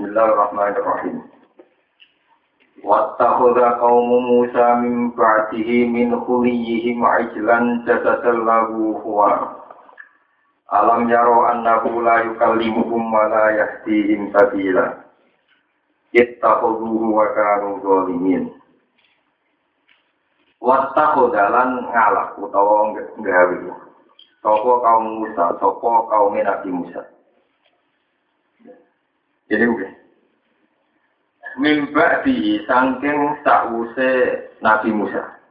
Bismillahirrahmanirrahim. Wattakhadha qaumu Musa min ba'dihi min khuliyihim ijlan jasadan huwa. Alam yaro annahu la yukallimuhum wa la yahdihim sabila. Ittakhadhuhu wa kanu zalimin. Wattakhadha lan ngalak utawa nggawe. Sapa kaum Musa, sapa kaum Nabi Musa. Jadi udah. Mimba di sangking sause Nabi Musa.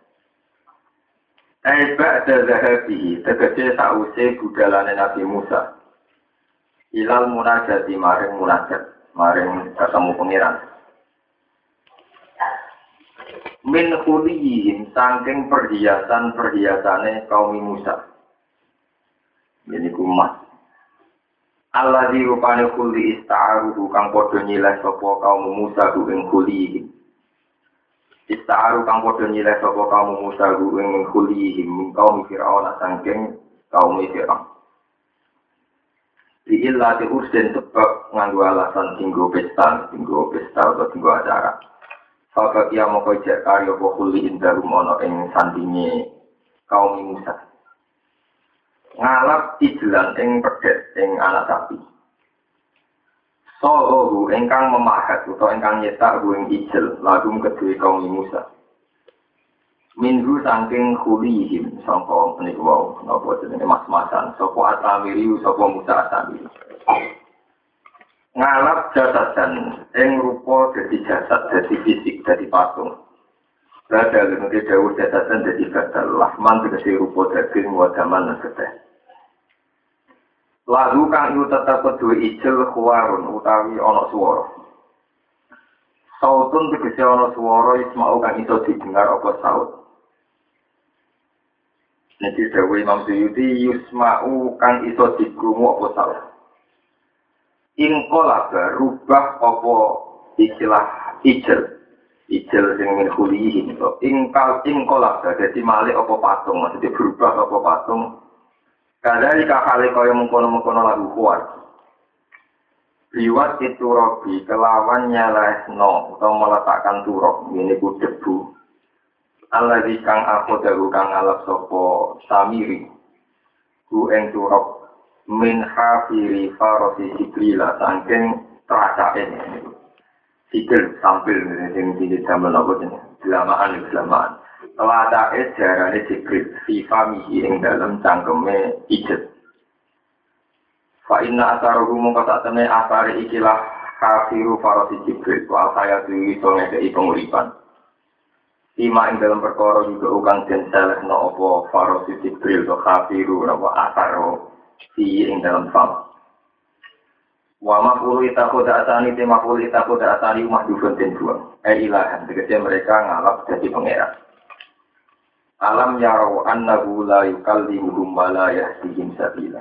Eba ada zahabi, tegese sause budalane Nabi Musa. Ilal munajat di maring munajat, maring ketemu pengiran. Min kuliyin sangking perhiasan perhiasane kaum Musa. Ini kumat. Allah di rupane kuli ista'aruhu kang podo nyileh sopo kaum Musa ing kulihim. Ista'aru kang podo nyileh sopo kaum Musa ing kulihim min kaum Fir'aun sangking kaum Fir'aun. Di illa di usden tebak nganggu alasan tinggo pesta, tinggo pesta atau tinggo acara. Fakak ia mau kajak karyo kuli indarum ono ing sandingi kaum Musa ngalap ijlan ing pedet ing anak sapi. Sohu ingkang memahat atau ingkang nyetak ing ijel lagum kedua kaum Musa. Minhu saking kulihim sangka menika wau napa jenenge mas-masan sapa atamiri sapa Musa atamiri. Ngalap jasadan ing rupa dadi jasad dadi fisik dadi patung. Badal nanti dawuh jasadan dadi badal lahman tegese rupa daging wadaman lan keteh. Lagu kang yu tetep kedua ijel kuwarun utawi ana swara. Sautun tegese ana swara ismau kang iso didengar apa saut. Niki dawe Imam Suyuti yusma'u kang iso dikrungu apa saut. Ing kolaba rubah apa istilah ijel. Ijel sing min khulihi ing kal ing kolaba dadi malih apa patung maksudnya berubah apa patung Kadari kakali kaya mengkono-mengkono lagu kuat. Liwat itu robi kelawan no atau meletakkan turok ini ku debu. Allah kang aku dahu kang alap sopo samiri. Ku eng turok min hafiri farosi sikrila sangking terasa ini. Sikil sampil ini di zaman apa jenis. Selamaan, selamaan. Telatake jarane Jibril fi famihi ing dalam cangkeme ijet. Fa inna asaruhu mongko temne asare ikilah kafiru farasi Jibril wa saya tuwi iso ngekei penguripan. Ima ing dalam perkara juga ukang den no opo farasi Jibril to kafiru napa asaro fi ing dalam fam. Wa mafulu itaku da'atani te mafulu itaku da'atani mahdufun den dua. Eh ilahan, tegese mereka ngalap jadi pangeran. Alam yarau annahu la yukallimuhum wa la yahdihim sabila.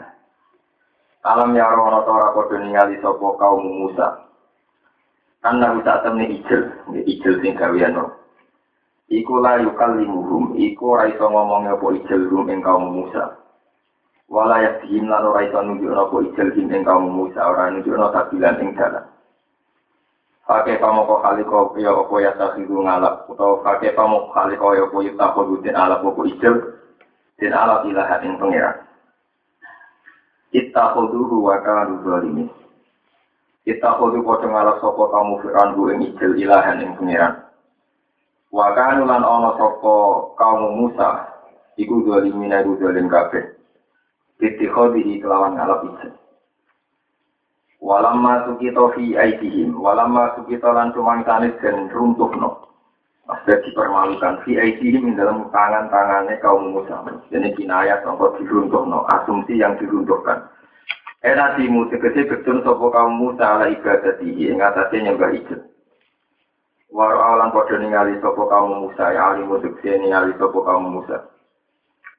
Alam yarau ana ora padha ningali sapa kaum Musa. Annahu tak temne ijel, ijel sing gawean Iku la yukallimuhum, iku ora iso ngomong apa ijel rum ing kaum Musa. Wala yahdihim lan ora iso nunjukno apa ijel ing kaum Musa, ora nunjukno sabilan ing dalan. Pakai pamoko kaliko ya opo ya takhiru ngalap atau pakai pamoko kaliko ya opo yutako dutin alap opo ijel dan alap ilahat yang pengiran. Kita khuduhu wa kanu zalimin. Kita khudu kocong alap sopo kamu firan bu ing ijel ilahan yang pengiran. Wa kanu lan ono sopo kamu Musa iku zalimin iku zalim kabeh. Titikodi kelawan ngalap ijel. Walam masuk kita fi aidihim, walam masuk kita lan tanis dan runtuh no. Maksudnya dipermalukan fi aidihim dalam tangan-tangannya kaum Musa. Jadi kinayah sampai diruntuh no, asumsi yang diruntuhkan. Era timu tegese betul sopo kaum Musa ala ibadah dihi, yang atasnya nyembah ijat. Waro alam podo ningali sopo kaum Musa, ya alimu tegese ningali sopo kaum Musa.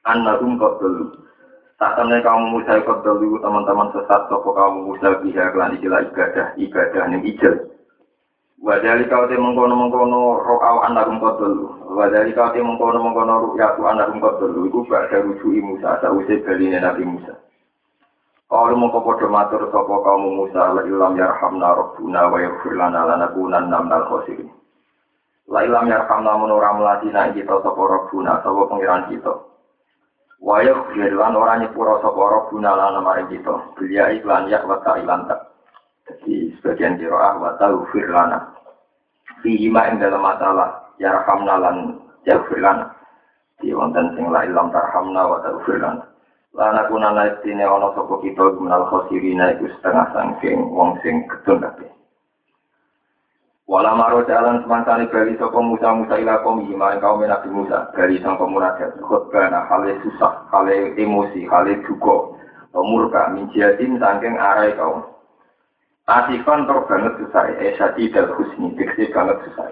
Annahum kau Tak temen kamu Musa ikut dulu teman-teman sesat sopo kamu Musa bisa kelan istilah ibadah ibadah nih ijel. Wadali kau te mengkono mengkono rokaw anak kau dulu. Wadali kau te mengkono mengkono rukyatu anak kau dulu. Iku ada rujuk Musa usai beli Nabi Musa. Kalau kau podo matur sopo kaum Musa la ilam yarhamna rabbuna wa yaghfir lana lanakunanna minal khosirin. La ilam yarhamna menurah meladina kita sopo rabbuna sopo pengiran kita. Wa yaghfir lan ora nyepuro sopo rabbuna lana maring kita. Belia iklan yak wa ilan tak. Jadi sebagian kiroah wa taghfir lana. Fihima ing dalam masalah yarhamna lan yaghfir lana. Di wonten sing la ilam tarhamna wa taghfir lana. Lana kuna naitine ono sapa kita gumenal khosirina iku setengah sangking wong sing ketun kabeh. Wala maro jalan semangkane bali sapa Musa Musa ila kaum iman kaum Nabi Musa dari sang pemunajat khotbah hale susah hale emosi hale duka. Murka minjiatin sangking arai kaum. Asifan tor banget susah eh sati husni dikse banget susah.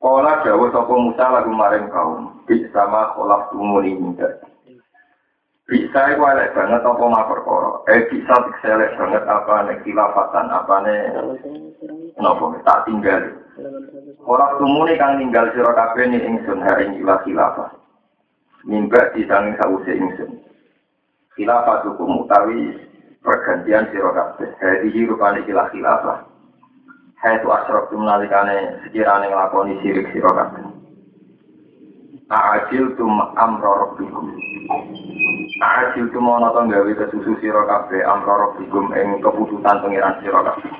Kala dawa sapa Musa lagu maring kaum di sama kolaf tumuni minta bisa itu elek banget apa mah perkara. Eh bisa elek banget apa nih kilafatan apa nih nopo tak tinggal. Orang tumuni kang tinggal sira kabeh ning ingsun hari ilah khilafah. Mimba disanging sause ingsun. Khilafah hukum utawi pergantian sira kabeh. Hadi rupane ilah khilafah. Hai tu asrok nalikane sekirane nglakoni sirik sira kabeh. A'ajil tum amra rabbikum. Asil tumono to gawe kesusu sira kabeh amrara bikum ing keputusan pangeran sira kabeh.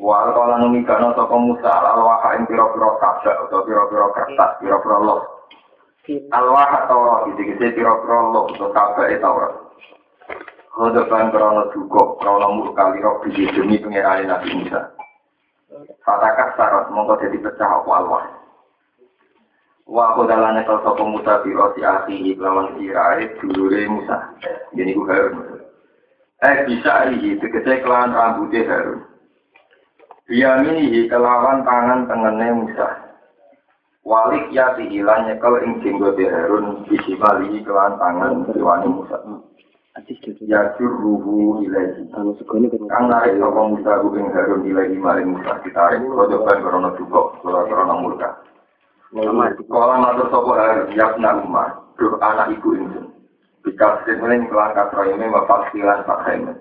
Wal kala numi kana saka Musa alwaha ing pira-pira kabeh utawa pira-pira kertas, pira-pira log. Alwaha Taurat iki kese pira-pira log utawa kabeh Taurat. Hodokan krono duka, krono murka liro biji demi pangeran Nabi Musa. Fatakas sarot mongko jadi pecah apa alwah. Wa aku dalane kal sapa Musa bi roti akhi lawan dulure Musa. Jadi ku Harun. Eh bisa iki tegese kelawan rambutnya Harun. Biyamini kelawan tangan tengene Musa. Walik ya hilang nyekel ing jenggote Harun bisi bali kelawan tangan siwani Musa. Ya ruhu ilahi. Kang narik sapa Musa ing Harun ilahi maring Musa ditarik kodokan krono duka, krono murka. Kala matur sapa hari yakna umar, duh anak ibu ingsun. Bika semen kelangkat roime bapak silan pak hemen.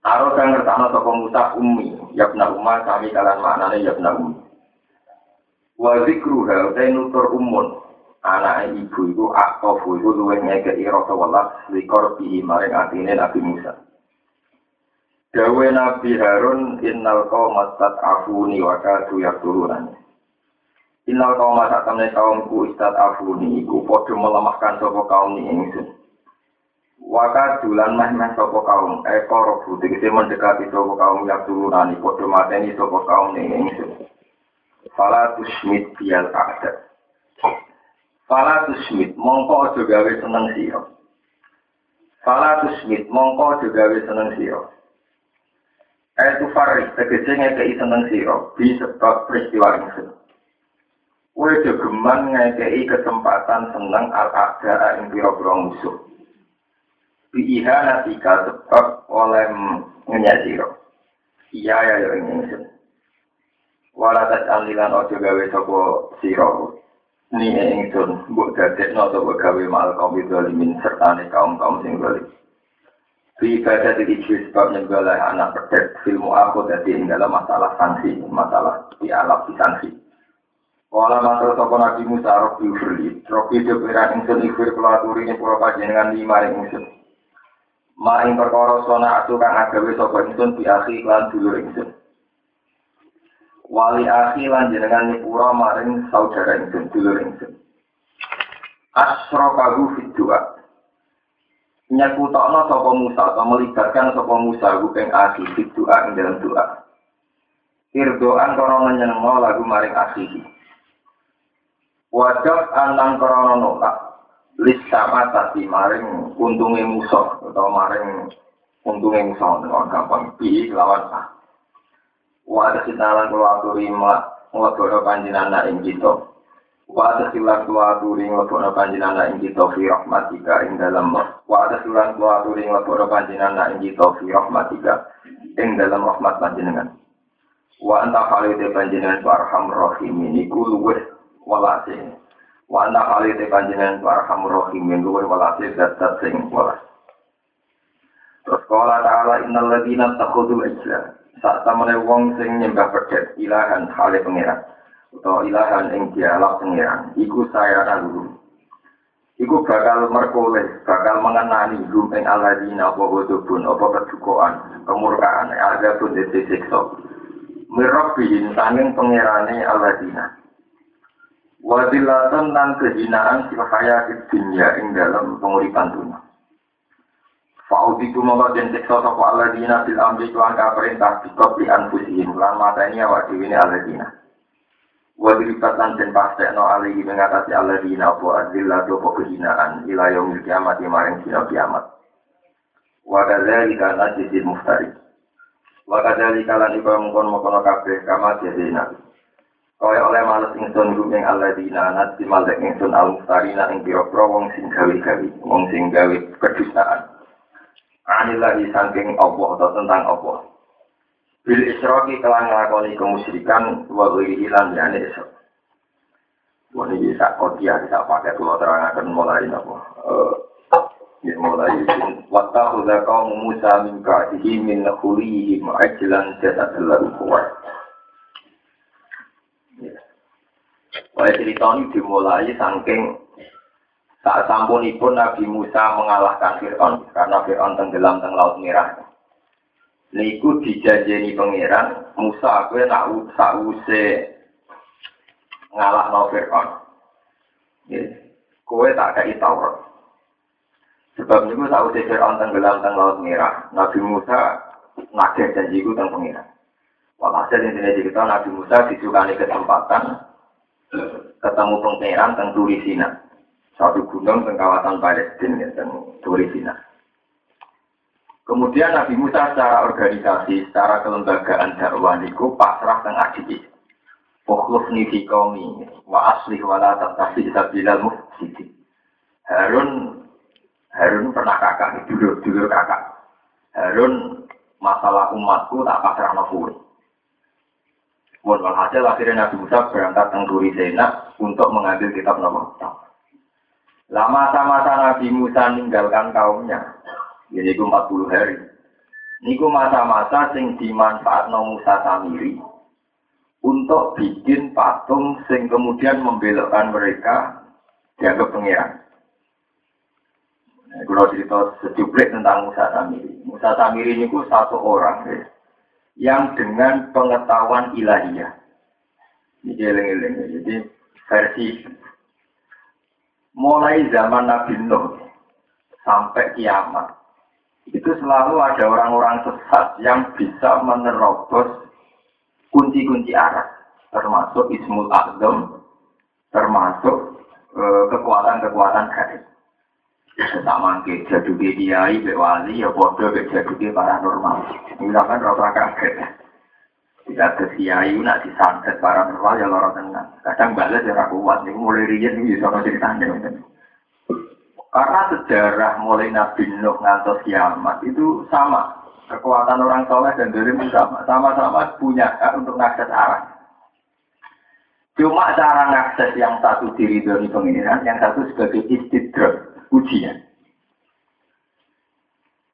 Aro kang ngertana sapa Musa ummi, yakna umar kami kalan maknane yakna ummi. Wa zikru hal nutur umun. Anak ibu itu aktofu itu luwih ngekei rasa welas likor bihi maring atine Nabi Musa. Dawe Nabi Harun innal qawmat afuni wa kadu yakulunani. Inal kaum masa temne kaumku istad afuni iku podo melemahkan sopo kaum ni ingsun. Waka dulan meh meh sopo kaum eko robu tegese mendekati sopo kaum yang turunani podo mateni sopo kaum ni ingsun. Fala tusmit bial adat. Fala tusmit mongko aja gawe seneng sira. Fala tusmit mongko aja gawe seneng sira. Ayat farik tegese ngekei seneng sira bi sebab peristiwa ingsun. Kue jogeman ngekei kesempatan seneng al-ada ing pira-pira musuh. Biiha natika sebab oleh ngenyasiro. Iya ya ya ingin Walatat alilan ojo gawe sopo siro. Ni ingsun mbok dadekno sopo gawe mal kaum dolimin serta kaum kaum sing dolim. Di ibadah di sebab nyenggalai anak pedet filmu aku jadi dalam masalah sanksi, masalah di alam sanksi. Wala matur sapa Nabi Musa Rabbi Firli, Rabbi Jepiran ingsun ikhfir kula aturi ini pura panjenengan lima ing ingsun. Ma ing perkara sona atu kang agawe sapa ingsun bi lan dulur ingsun. Wali akhi lan jenengan nyepura maring saudara ingsun dulur ingsun. Asrokahu fit doa. Nyakutokno sapa Musa atau melibatkan sapa Musa ing akhi fit ing dalam doa. Irdoan korona nyenengno lagu maring akhihi. Wajab anang krono nolak sama tadi maring untungnya musuh atau maring untungnya musuh dengan gampang bi lawan a. Wadah sinalan kula aturi nglebono panjenengan ing kita. Wadah silang kula aturi nglebono panjenengan ing kita fi rahmatika ing dalam wadah silang kula aturi nglebono panjenengan ing kita fi rahmatika ing dalam rahmat panjenengan. Wa anta khalide panjenengan arhamur rahimin iku luwih walase Wa anta kali te panjenengan ku arhamur rahimin luwe walase dat sing welas. Terus kala ta'ala innal ladina takhudul ijla. Saat tamane wong sing nyembah pedet ilahan hale pangeran. Utawa ilahan ing dialog pangeran. Iku saya dulu. Iku bakal merkoleh, bakal mengenani hum ing aladina apa godobun, apa kedukoan, kemurkaan, ada pun disiksa. Mirabbihin sanging pangerane aladina. Wadilatan dan kehinaan fil hayatid dunya ing dalam penguripan dunia. Fa'udiku mongko den siksa sapa alladzina fil amri kelan perintah bikop li anfusihim lan mateni awak dhewe ne alladzina. Wa diribat lan den pastekno alihi mengatasi alladzina apa adzillah apa kehinaan ila yaumil kiamat maring dina kiamat. Wa kadzalika najzil muftari. Wa kadzalika lan iku mongkon mongkon kabeh kama jadina. Kaya oleh males ingsun rumeng alladzina nasi malek ingsun al-muftarina ing pira-pira wong sing gawe-gawe, wong sing gawe kedustaan. anilahi saking Allah atau tentang Allah. Bil isroki kelang ngelakoni kemusyrikan wa ghairi lan yani isrok. Wah ini bisa kodia, bisa pakai pulau terangkan mulai apa. Ya mulai Wata udah kau Musa min ka'dihi min khulihi ma'ajilan jasad lahu Wah cerita ini dimulai saking saat sampunipun Nabi Musa mengalahkan Fir'aun karena Fir'aun tenggelam teng Laut Merah. Niku dijanjeni pangeran Musa gue nak sause ngalah no Fir'aun. Kue tak kayak Taurat. Sebab niku sause Fir'aun tenggelam teng Laut Merah. Nabi Musa nagih janjiku teng pangeran. Walhasil intinya cerita Nabi Musa disukani kesempatan ketemu pangeran teng Turisina satu gunung di kawasan Palestina dan Turisina. Kemudian Nabi Musa secara organisasi, secara kelembagaan dakwah niku pasrah teng adik. Fokus fi qaumi wa asli wala tatafi sabilal mufsidi. Harun Harun pernah kakak, dulu dulu kakak. Harun masalah umatku tak pasrah nafuri. Mohon walhasil akhirnya Nabi Musa berangkat ke Turisina untuk mengambil kitab Nabi Lama masa-masa Nabi Musa meninggalkan kaumnya, ini itu 40 hari. Niku masa-masa sing no Musa Samiri untuk bikin patung sing kemudian membelokkan mereka dianggap pengiran. Nah, kalau cerita sejumlah tentang Musa Samiri. Musa Samiri ini satu orang ya, yang dengan pengetahuan ilahiyah. Ini eling-eling. Jadi versi mulai zaman Nabi Nuh sampai kiamat itu selalu ada orang-orang sesat yang bisa menerobos kunci-kunci arah termasuk Ismul Azam termasuk kekuatan kekuatan-kekuatan gaib tak mangke jaduke kiai be wali ya padha be jaduke paranormal. Misalkan ora kaget tidak ke kiai nak disantet paranormal ya loro tenang kadang balas ya kuat. Nih mulai riyen nih bisa ceritanya karena sejarah mulai Nabi Nuh ngantos kiamat itu sama. Kekuatan orang soleh dan dari sama. Sama-sama punya hak untuk mengakses arah. Cuma cara mengakses yang satu diri dari pengiran, yang satu sebagai istidrak ujian.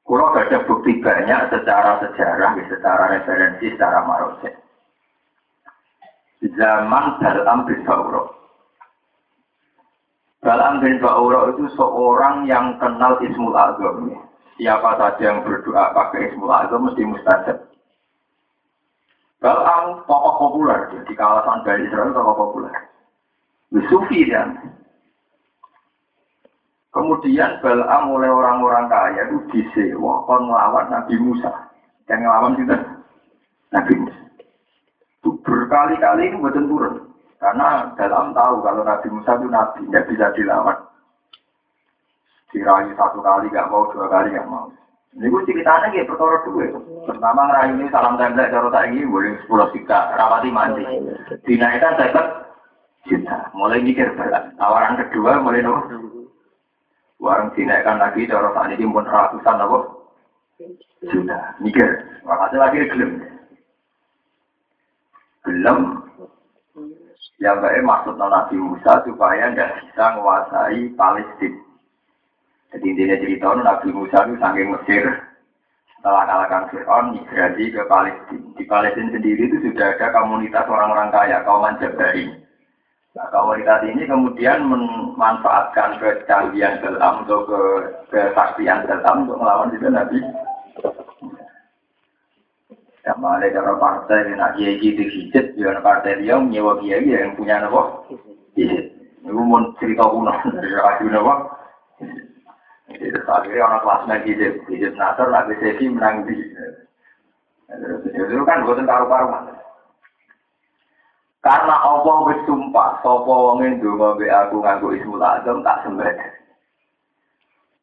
Kulo ada bukti banyak secara sejarah, secara referensi, secara marose. Zaman Balam bin Ba'uro. Balam bin Ba'uro itu seorang yang kenal Ismul Azam. Siapa saja yang berdoa pakai Ismul Azam mesti mustajab. Balam tokoh populer di kawasan Bali Israel tokoh populer. Sufi dan Kemudian Balaam oleh orang-orang kaya itu disewa kon melawan Nabi Musa. Yang melawan kita Nabi Musa. Itu berkali-kali itu betul turun. Karena Balaam tahu kalau Nabi Musa itu Nabi, tidak bisa dilawan. Dirayu satu kali gak mau, dua kali gak mau. Ini gue ceritanya kayak perkara dua. Pertama ngerayu ini salam tanda cara tak ini boleh sepuluh juta, rapati mandi. Dinaikkan saya juta. Mulai mikir berat. Tawaran kedua mulai nopo Warung dinaikkan lagi, cara saat ini pun ratusan apa? Sudah, mikir. Makanya lagi gelem. Gelem. Ya baik maksud Nabi Musa supaya tidak bisa menguasai Palestina. Jadi intinya cerita Nabi Musa itu saking Mesir setelah kalahkan Fir'aun migrasi ke Palestina. Di Palestina sendiri itu sudah ada komunitas orang-orang kaya, kaum Jabari. Nah, komunitas ini kemudian memanfaatkan kecanggihan dalam atau ke kesaktian dalam untuk melawan itu Nabi sama ada cara partai nak kiai gitu hijit, jangan partai dia menyewa kiai yang punya nopo. Hijit. Itu mau cerita kuno dari radio nopo. Akhirnya orang kelas naik hijit, hijit nasar, nak sesi menang di. Itu kan bukan karu-karuan. Karena Allah bersumpah, sopo wong ndonga mbek aku nganggo Ismul Azam tak sembah.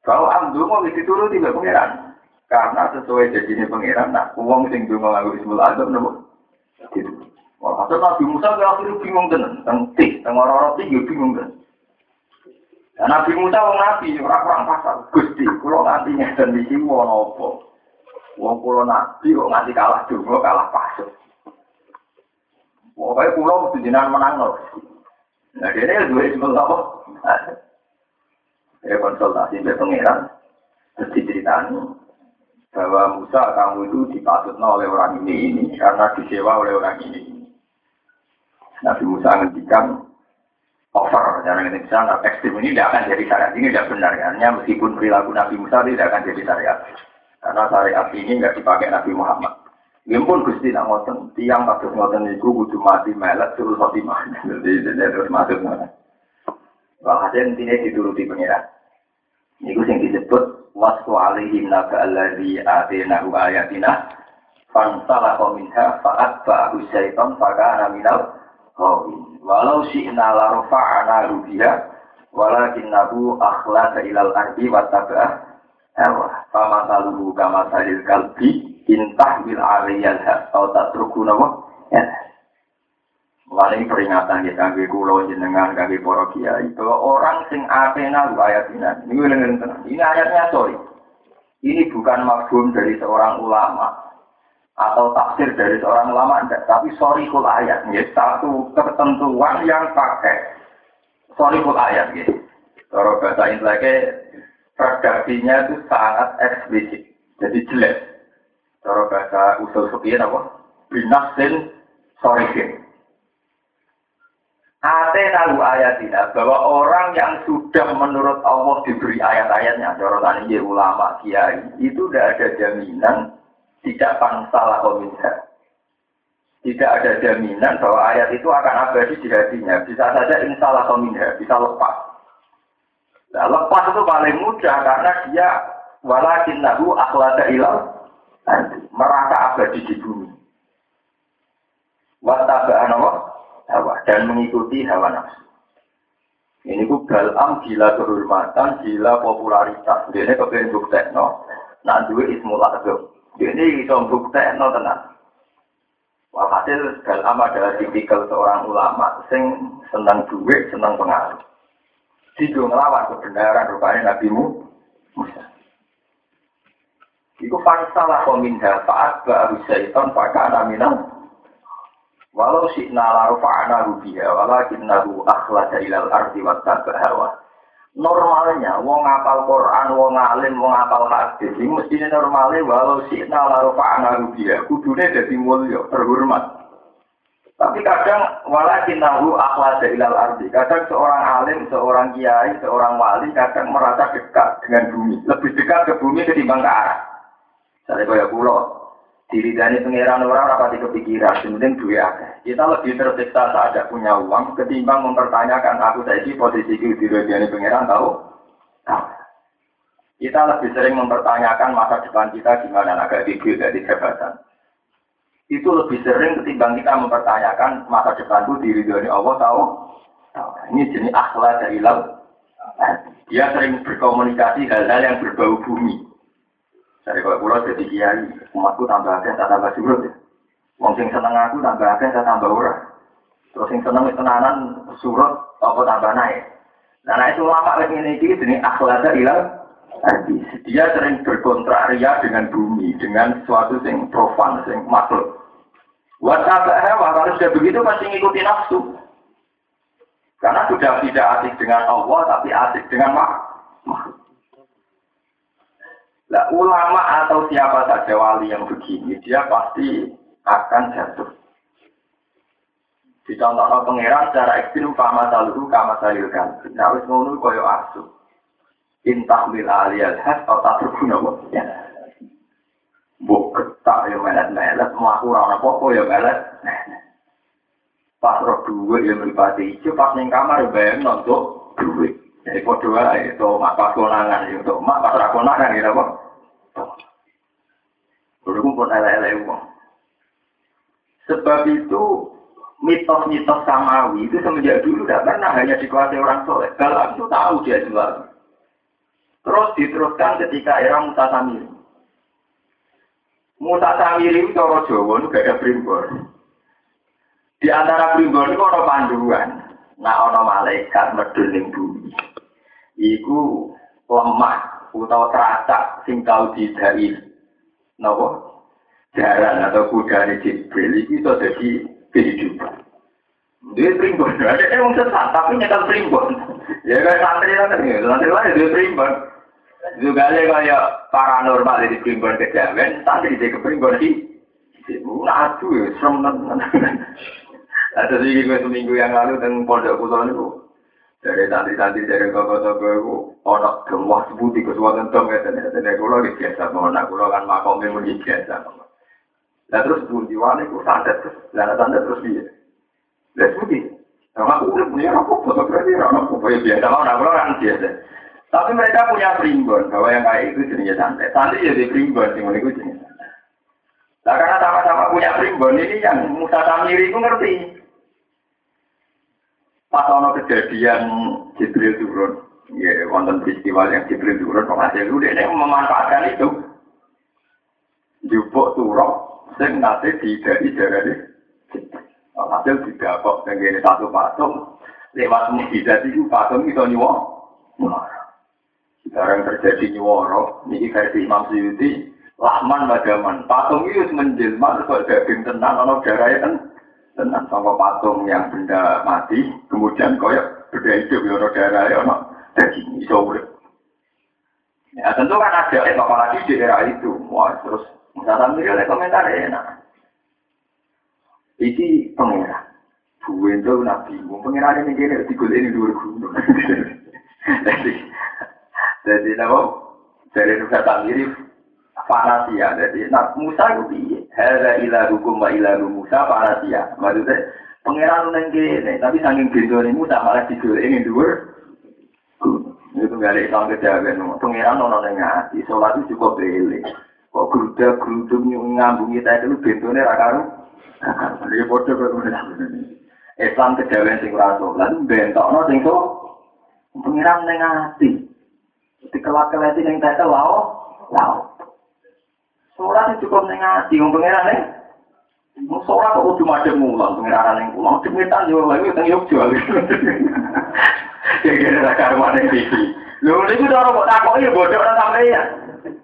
Kalau am ndonga wis dituruti mbek pangeran. Karena sesuai jadi pangeran, nah uang sing dungo nganggo Ismul Azam nopo. Gitu. Wah, atau Nabi Musa ke akhirnya bingung tenan, teng tik, teng tinggi bingung tenan. Dan Nabi Musa wong Nabi orang kurang pasal. Gusti, kalau dan di sini wong apa? Wong kulo Nabi kok nganti kalah dungo kalah pasal. Pokoknya kulo mesti jenengan menang loh. Nah, dia ini dua Ismul apa? Ya konsultasi dengan pangeran. Terus diceritani, bahwa Musa kamu itu dipatutnya oleh orang ini ini karena disewa oleh orang ini. Nabi Musa ngendikan over cara Indonesia nah, ekstrim ini tidak akan jadi syariat ini tidak benar ya. meskipun perilaku Nabi Musa tidak akan jadi syariat karena syariat ini nggak dipakai Nabi Muhammad. Ini pun gusti nak ngoten tiang kados ngoten itu kudu mati melet terus mati mati jadi terus masuk mana. Walhasil intinya dituruti pengiran. Ini yang disebut wasku alaihim naga alladhi atenahu ayatina fansalah minha fa'at ba'ahu syaitan fakana minal ghawin walau syi'na la rufa'ana rubiha walakinnahu akhlasa ilal ardi wattaba'a hawa fama taluhu kama salil kalbi intah bil aliyal atau tak nawa ya Mulai peringatan kita kangge kulo jenengan kangge para kiai bahwa orang sing atena lu ayat ini. Ini Ini ayatnya sorry. Ini bukan mafhum dari seorang ulama atau tafsir dari seorang ulama enggak, tapi sorry ayat. Ya, satu ketentuan yang pakai sorry kul ayat. Ya. Kalau bahasa Indonesia redaksinya itu sangat eksplisit. Jadi jelek. Kalau bahasa usul sekian apa? Binasin sorry Ate tahu ayatina bahwa orang yang sudah menurut Allah diberi ayat-ayatnya, dorotan ini ulama kiai, itu tidak ada jaminan tidak pangsalah kominha. Tidak ada jaminan bahwa ayat itu akan abadi di hatinya. Bisa saja insalah kominha, bisa lepas. Nah, lepas itu paling mudah karena dia walakin nahu akhlada ilal merasa abadi di bumi. Wattaba'an hawa dan mengikuti hawa nafsu. Ini ku balam gila kehormatan, gila popularitas. Dia ini kepengen bukti, no. Nah, dua ismul azam. Dia ini bisa bukti, no, tenang. Walhasil, balam adalah tipikal seorang ulama, sing senang duit, senang pengaruh. Dia ngelawan kebenaran rupanya Nabi Musa. Iku fansalah pemindah faat baru syaitan pakana minang Walau si nalaru fa'ana rubiha, walakin nahu akhlada ilal ardi wa hawa. Normalnya, wong ngapal Quran, wong alim, wong ngapal hadis, ini mestinya normalnya walau si nalaru fa'ana rubiha, kudune jadi mulia, terhormat. Tapi kadang walakin nahu akhlada ilal ardi. Kadang seorang alim, seorang kiai, seorang wali kadang merasa dekat dengan bumi. Lebih dekat ke bumi ketimbang ke arah. Saya kaya pulau, diri dari pengiran orang rapati kepikiran, penting duit akeh. Kita lebih tersiksa saat ada punya uang ketimbang mempertanyakan aku tadi posisi di dari pengiran tahu? Tahu. Kita lebih sering mempertanyakan masa depan kita gimana agak gigi dari jabatan. Itu lebih sering ketimbang kita mempertanyakan masa depanku diri dari Allah tahu? Tahu. Ini jenis akhlak dari laut. Dia sering berkomunikasi hal-hal yang berbau bumi. Dari kalau pulau jadi kiai, umatku tambah akeh, tak tambah surut ya. Wong sing seneng aku tambah akeh, tak tambah ora. Terus sing seneng tenanan surut, apa tambah naik. Nah, itu lama lagi ini ini akhlaknya hilang. Dia sering berkontraria dengan bumi, dengan sesuatu yang profan, yang makhluk. Watabaha, kalau sudah begitu pasti ngikutin nafsu. Karena sudah tidak asik dengan Allah, tapi asik dengan makhluk. Nah, ulama atau siapa saja wali yang begini, dia pasti akan jatuh. Dicontohkan pangeran secara ekstrim, kama saluhu, kama salilkan. Nah, wis koyo asu. Intah mil aliyal has, atau terguna ya. Buk ketak ya melet-melet, melaku rana popo ya melet. Pas roh duit yang beripati hijau, pas neng kamar ya bayang nonton duit. Jadi kode wae itu mak pas konangan itu mak pas ra konangan gitu apa. Kulo pun elek-elek uang. Sebab itu mitos-mitos samawi itu semenjak dulu tidak pernah hanya dikuasai orang soleh. Kalau itu tahu dia jual. Terus diteruskan ketika era Musa Samiri. Musa Samiri itu orang Jawa itu gak ada primbon. Di antara primbon itu ada panduan. Nah, ada malaikat medun bumi iku lemah utawa teracak sing tau didai. Napa? Jaran atau kuda di Jibril itu iso dadi kehidupan. Dia primbon, ada yang sesat tapi nyetel primbon. Ya kayak santri lah kan, santri lah dia primbon. Juga ada kayak paranormal di primbon kejawen, santri di primbon di Nah, aduh ya, serem Ada sih gue seminggu yang lalu dengan pondok pulau itu, dari santri-santri dari koko-koko itu, orang gemah sebuti ke suatu tentang ya, dan kulo di biasa, mohon aku kan makomnya muni biasa. Nah terus bunyi wani ku santet terus, dan santet terus dia. Lihat sebuti, sama aku udah punya rokok, fotografi rokok, ya biasa, mohon aku kan biasa. Tapi mereka punya primbon, bahwa yang kayak itu jenisnya santet. Santri jadi primbon, sih itu jenisnya. Nah karena sama-sama punya primbon, ini yang Musa Samiri itu ngerti. Pas ono kejadian Jibril turun, ya wonten peristiwa yang Jibril turun, penghasil itu dia memanfaatkan itu. Jupuk turun, sing tidak darah deh. Hasil tidak kok tenggine satu patung, lewat mukjizat itu patung itu nyuwok. Sekarang terjadi nyuworo, ini versi Imam Suyuti, Lahman Madaman, patung itu menjelma, terus daging tenang, ono darahnya kan tenang sama patung yang benda mati, kemudian koyok benda hidup ya ono darah ya ono daging iso urip. Ya tentu kan ada eh, apalagi di era itu. Wah, terus mirip oleh komentar enak. Iki pengira. Buwe itu nabi, mau pengira ini gini, tiga ini dua gunung. Jadi, jadi nama dari Nusa Tamiri fanasia. Jadi, nah Musa itu piye? Hada ila hukum wa ila Musa fanasia. Maksudnya, pangeran neng kene, tapi saking bendone Musa malah tidur ini dua. Itu gak ada Islam kejawen. Pangeran ono neng hati, sholat itu cukup beli. Kok geruda geruduk ngambung kita itu bendone rakaru. Dia bodoh Islam kejawen sing ora sholat, bentokno sing so. Pangeran neng hati. Dikelak-kelati neng tete lao, lao. Sholat cukup ning ati wong pangeran ning. Mau sholat kok kudu madhep mulang pangeran ning kula. Cemetan yo lagi teng Yogyo. Ya kira ra karuan ning iki. Lho niku cara kok takoki bodoh ora sampeyan.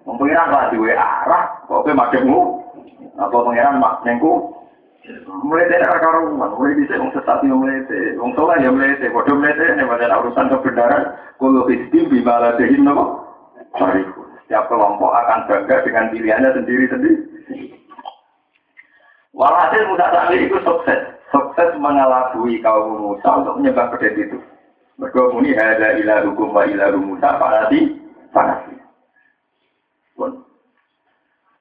Wong pangeran kok duwe arah kok kowe madhepmu. Apa pangeran mak nengku mulai dari akar karuan, mulai bisa wong sesat mulai dari wong yang mulai dari bodoh dari nih pada urusan kebenaran, kalau istim bimala dehin nopo, sariku. Setiap kelompok akan bangga dengan pilihannya sendiri-sendiri. Walhasil Musa Samir itu sukses. Sukses mengelabui kaum Musa untuk menyembah pedet itu. Mereka muni hada ila hukum wa ila Musa panasi panasi.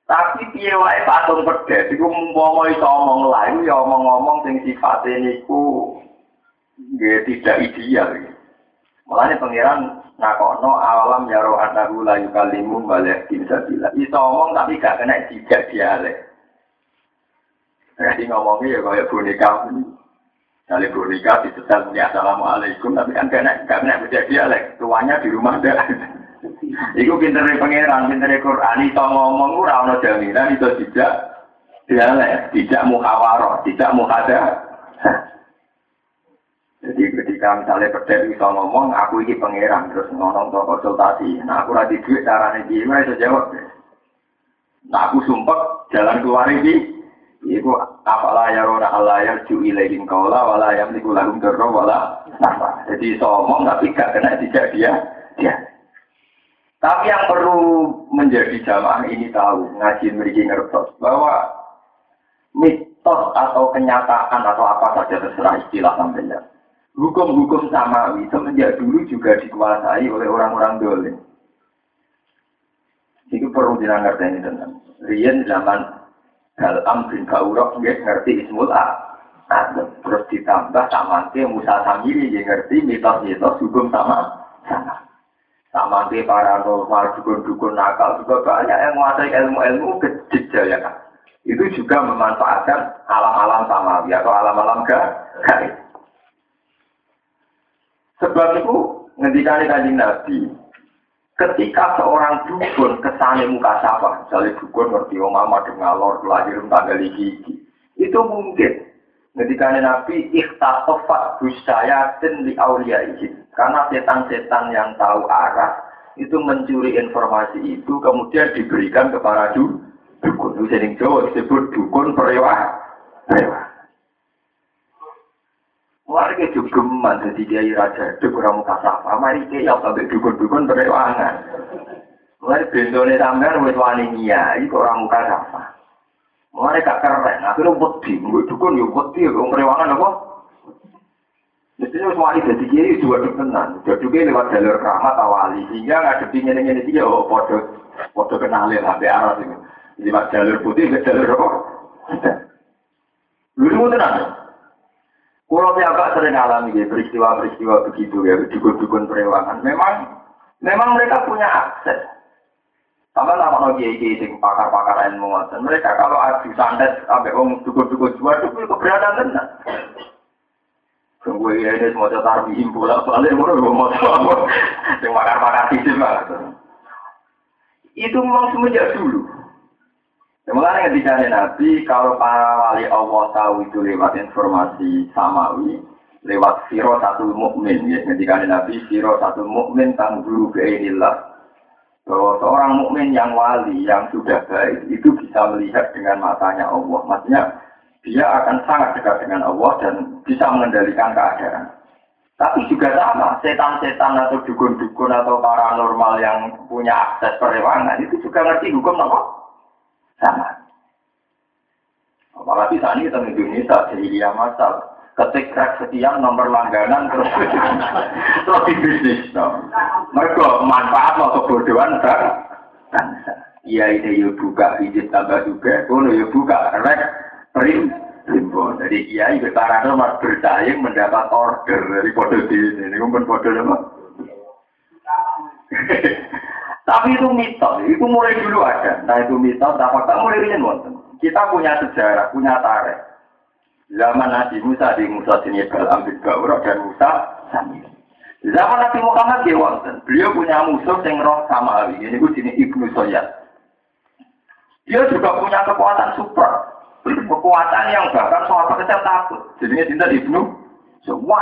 Tapi piye wae patung pedet iku umpama iso omong lain ya omong-omong sing sifate niku tidak ideal. Mulane pangeran nakono alam ya roh anahu la yukalimu balik bisa bila. Itu omong tapi gak kena jika dialek. Jadi ngomongnya ya kayak boneka. Kali boneka disetel punya assalamualaikum tapi kan kena gak kena bisa dialek. Tuanya di rumah dah Iku pintere pangeran, pintere Quran, itu ngomong ora ono jaminan itu tidak dialek, tidak muhawarah, tidak muhada. Ketika misalnya berdiri bisa ngomong, aku ini pangeran terus ngomong ke konsultasi. Nah aku lagi duit caranya gimana bisa jawab. Nah aku sumpah jalan keluar ini. Iku apalah ya rona Allah ya ju ilaihim kaula wala yang niku lahum darra wala. Jadi somong tapi gak kena tidak dia dia. Tapi yang perlu menjadi jamaah ini tahu ngaji memiliki ngertos bahwa mitos atau kenyataan atau apa saja terserah istilah sampai Hukum-hukum samawi semenjak dulu juga dikuasai oleh orang-orang dolim. Itu perlu dinangerti ini tentang. Rian zaman dalam bin Kaurok ngerti ismul Adem. Terus ditambah sama ke Musa Samiri yang ngerti mitos-mitos hukum sama sama. Sama ke paranormal, dukun-dukun nakal juga banyak yang menguasai ilmu-ilmu kecil ya kan. Itu juga memanfaatkan alam-alam samawi atau alam-alam gaib. Sebab itu ngendikane kanjeng Nabi, ketika seorang dukun kesane muka sapa, misalnya dukun ngerti omah madem ngalor lahir tanggal iki, itu mungkin ngendikane Nabi ikhtatofat busayatin li ini. Karena setan-setan yang tahu arah itu mencuri informasi itu kemudian diberikan kepada dukun. Itu sering Jawa disebut dukun perewah. Perewah. Warga jogeman jadi kiai raja itu kurang muka sapa. Mari kiai sampai dukun-dukun berewangan. Mulai bendone sampean wis wani niya, iki orang muka sapa. Mulai gak keren, akhirnya wedi, gue dukun yo wedi, gue berewangan apa? Mestinya wis wani jadi kiai dua tenan. Jadi kiai lewat jalur rahmat awali, sehingga ngadepi ngene-ngene iki yo padha padha kenalin sampai arah ini. Lewat jalur putih ke jalur apa? Lu tenan. Kulo agak sering alami ya peristiwa-peristiwa begitu ya, dukun-dukun perewangan. Memang memang mereka punya akses. Sama sama no kiai sing pakar-pakar ilmu ngoten. Mereka kalau adu santet sampai om dukun-dukun jual itu keberatan tenan. Tunggu ya ini semua cetar bihim bola soalnya mau mau mau sing pakar-pakar fisik banget. Itu memang semenjak dulu. Semuanya ketika Nabi, kalau para wali Allah tahu itu lewat informasi samawi, lewat siro satu mukmin ya ketika Nabi? Siro satu mukmin tangguru ke inilah bahwa seorang mukmin yang wali yang sudah baik itu bisa melihat dengan matanya Allah. Maksudnya dia akan sangat dekat dengan Allah dan bisa mengendalikan keadaan. Tapi juga sama setan-setan atau dukun-dukun atau paranormal yang punya akses perewangan itu juga ngerti hukum apa sama. Apalagi saat ini kita di Indonesia, dia masal. Ketik crack sekian nomor langganan terus terus di bisnis. Mereka manfaat atau kebodohan bangsa. Iya ini yuk buka izin tambah juga, kono yuk buka rek prim limbo. Jadi iya itu tarana mas bersaing mendapat order dari kode di ini, kumpul kode apa? Tapi itu mitos, itu mulai dulu ada. Nah itu mitos, nah fakta mulai rian wonten. Kita punya sejarah, punya tarikh. Zaman Nabi Musa di Musa sini ambil Gaurah dan Musa Samir. Zaman Nabi Muhammad di wonten. Beliau punya musuh yang roh sama Ali. Ini gue sini Ibnu Soyad. Dia juga punya kekuatan super. Kekuatan yang bahkan soal kecil takut. Jadinya cinta Ibnu semua.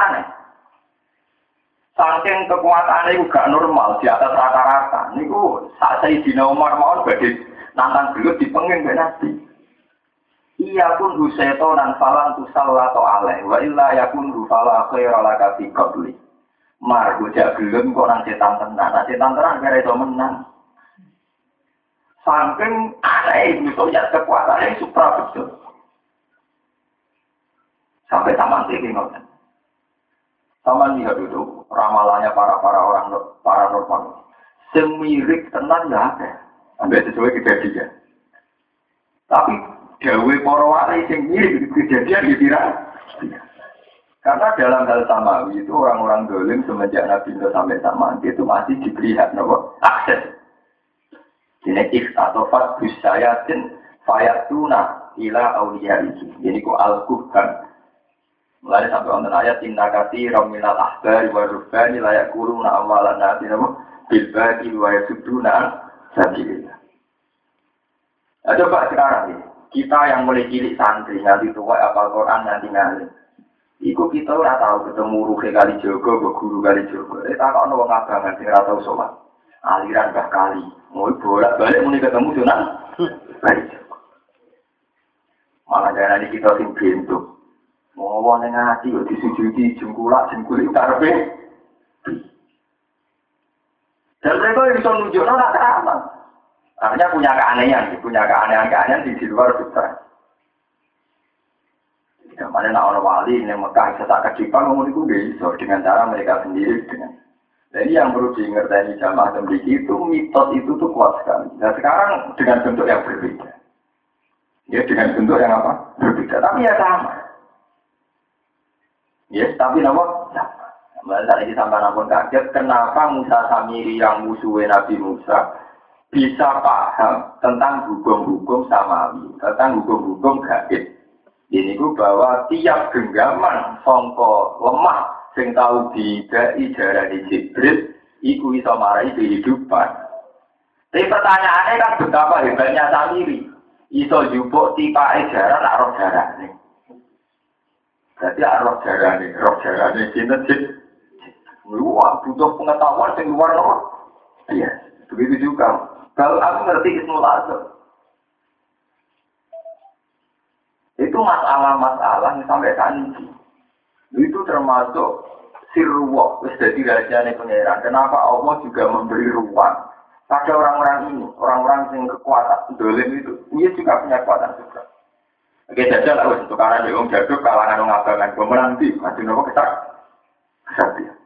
Saking kekuatan itu gak normal di atas rata-rata. Niku saat saya di Umar mau bagi nantang beliau di pengin Nabi. Iya pun huseto dan falan tu salah atau aleh. Wa illa ya pun rufala khair ala kasi qabli. Mar bocah gelem kok nang setan tenan. Nah setan tenan kira itu menang. Saking aneh itu ya kekuatannya supra betul. Sampai taman tinggi ngoten. Sama lihat itu ramalannya para para orang para normal. Semirik tenan ya. Sampai sesuai kejadian. Tapi gawe para wali sing mirip kejadian di Karena dalam hal samawi itu orang-orang dolim semenjak Nabi Nuh sampai sama itu masih diberi hak nopo akses. Ini fat busayatin fayatuna ila awliya itu. Jadi ku al-kuhkan Mulai sampai wonten ayat inna kati raminal ahbari wa rubani layak kuruna awalan nasi nama bilbadi wa yasuduna sabilillah. Nah, coba sekarang ini, kita yang mulai cilik santri, nanti tua apal Quran, nanti ngalim. Iku kita ora tahu ketemu ruhe kali jogo, guru kali jogo. Eh tak ono wong abangan sing ora tau sholat. Aliran bah kali, mau bolak balik mulai ketemu sunan. Baik. Malah jangan kita sing bentuk. Wong ning ati kok disujudi jengkulak jengkuli karepe. Dan mereka bisa nunjukno nak keramat. Artinya punya keanehan, punya keanehan-keanehan di luar fitrah. Tidak mana nak orang wali yang Mekah sesak kecipan ngomong itu dengan cara mereka sendiri dengan. Jadi yang perlu diingatkan jamaah memiliki itu mitos itu tuh kuat sekali. Nah sekarang dengan bentuk yang berbeda. Ya dengan bentuk yang apa? Berbeda. Tapi ya sama. Ya, tapi nama sama. Masa ini sampai namun kaget, kenapa Musa Samiri yang musuhnya Nabi Musa bisa paham tentang hukum-hukum samawi, tentang hukum-hukum gaib. Ini ku bahwa tiap genggaman songko lemah sing tahu didai di Jibril iku iso marai kehidupan. Tapi pertanyaannya kan betapa hebatnya Samiri. Iso jupuk tipa ejaran nak roh nih. Jadi roh jarane, roh jarane sinten sih? Wah, butuh pengetahuan yang luar luar. Iya, begitu juga. Kalau aku ngerti Ismul Azam. Itu masalah-masalah yang sampai ini. Itu termasuk sirruwah, wis jadi rahasianya pengeran. Kenapa Allah juga memberi ruang pada orang-orang ini, orang-orang yang kekuatan dolim itu, dia juga punya kekuatan juga. Oke, jajal lah, untuk karena dia om jaduk, kalangan om abangan, gue menanti, masih nopo kesak, kesatria.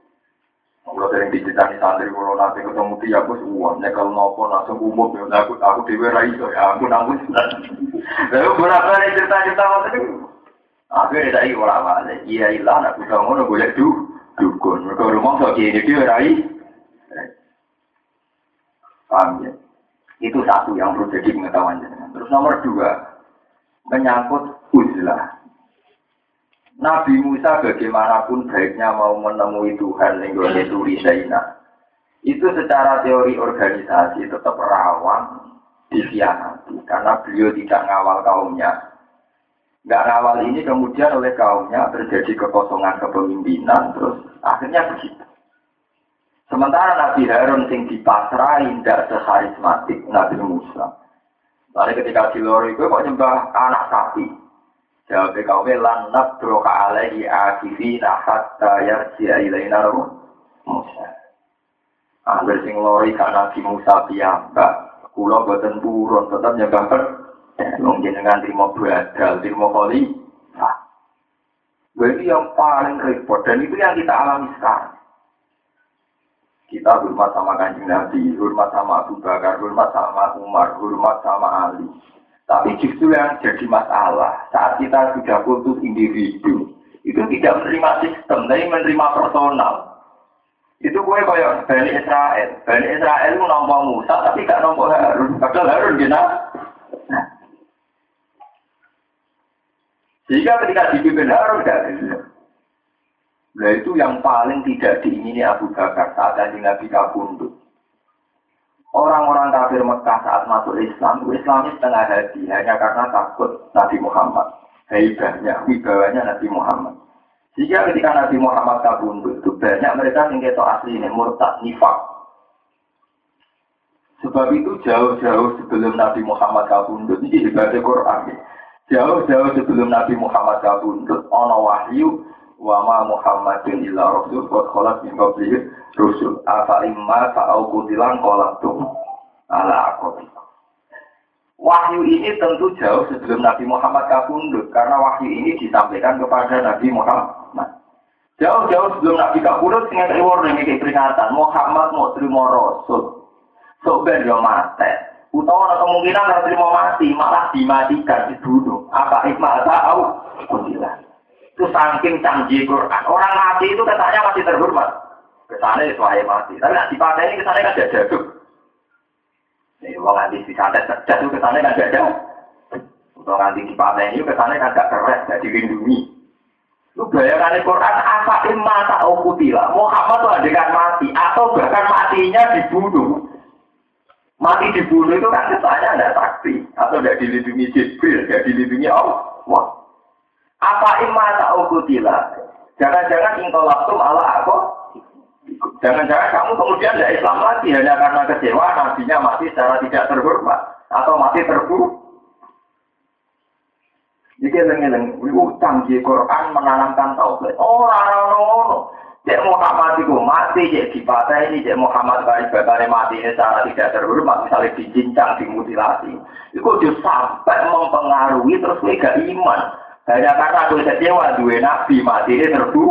Kalau sering diceritani santri kalau nanti ketemu dia, aku semua nyekel nopo langsung umum ya, aku aku dewi raiso ya, aku nangis. Lalu berapa nih cerita-cerita waktu itu? Akhirnya dari orang mana? Iya ilah, aku kamu nunggu boleh du dukun. Mereka rumah so ini dia rai. Paham ya? Itu satu yang perlu jadi pengetahuan. Terus nomor dua, menyangkut uzlah. Nabi Musa bagaimanapun baiknya mau menemui Tuhan yang turi. Itu secara teori organisasi tetap rawan dikhianati karena beliau tidak ngawal kaumnya. Nggak ngawal ini kemudian oleh kaumnya terjadi kekosongan kepemimpinan terus akhirnya begitu. Sementara Nabi Harun sing dipasrahin tidak seharismatik Nabi Musa. Lalu ketika di lori itu kok nyembah anak sapi. Jawab kaum lan nabroka alaihi akifina hatta yarji'a ilaina Musa. Angger sing lori kan Nabi Musa piyambak. Kula boten turun tetap nyembah per. Wong jenengan trimo badal, trimo koli. Jadi yang paling repot dan itu yang kita alami sekarang. Kita hormat sama kanjeng Nabi, hormat sama Abu Bakar, hormat sama Umar, hormat sama Ali. Tapi justru yang jadi masalah saat kita sudah putus individu, itu tidak menerima sistem, tapi menerima personal. Itu gue kayak Bani Israel. Bani Israel nombor Musa, tapi gak nombor Harun. Padahal Harun gina. Nah. Sehingga ketika dipimpin Harun gak. Nah itu yang paling tidak diingini Abu Bakar saat ada Nabi kabundut. Orang-orang kafir Mekah saat masuk Islam, Islam setengah hati hanya karena takut Nabi Muhammad. Hebatnya, wibawanya Nabi Muhammad. Jika ketika Nabi Muhammad kabundut itu banyak mereka yang keto asli ini murtad nifak. Sebab itu jauh-jauh sebelum Nabi Muhammad kabundut ini dibaca Quran. Jauh-jauh sebelum Nabi Muhammad kabundut, ono wahyu wa ma Muhammadin illa rasul qad khalat min qablihi rusul afa imma fa'au kutilan qalatum ala aqabi Wahyu ini tentu jauh sebelum Nabi Muhammad kabundut karena wahyu ini disampaikan kepada Nabi Muhammad. Jauh-jauh sebelum Nabi kabundut dengan warning ini peringatan Muhammad mau terima rasul. So ben yo mate. Utawa kemungkinan harus terima mati, malah dimatikan dibunuh. Apa ikmah tahu? Kuntilan. Itu saking canggih Quran. Orang mati itu katanya masih terhormat. Kesannya sesuai mati. Tapi nanti ini kesannya kan ada jaduk. Ini orang nanti disantet cerdas itu kesannya kan ada. Untuk nanti ini kesannya kan gak keren, gak dilindungi. Lu bayangkan Quran apa imma tak ukutila. Muhammad itu adegan mati atau bahkan matinya dibunuh. Mati dibunuh itu kan kesannya ada saksi atau tidak dilindungi Jibril, tidak dilindungi Allah. Apa imma ta'ukutila? Jangan-jangan ingkolaktum ala aku? Jangan-jangan kamu kemudian tidak Islam lagi hanya karena kecewa nabinya mati secara tidak terhormat atau mati terburuk. Iki lengen iku canggih Quran menanamkan tauhid. Ora ono ngono. Cek Muhammad itu mati, cek dipatah ini, cek Muhammad kali bakare mati ini secara tidak terhormat, misalnya dicincang, dimutilasi. Itu justru sampai mempengaruhi terus gak iman. Hanya karena gue kecewa, dua nabi mati ini terbu.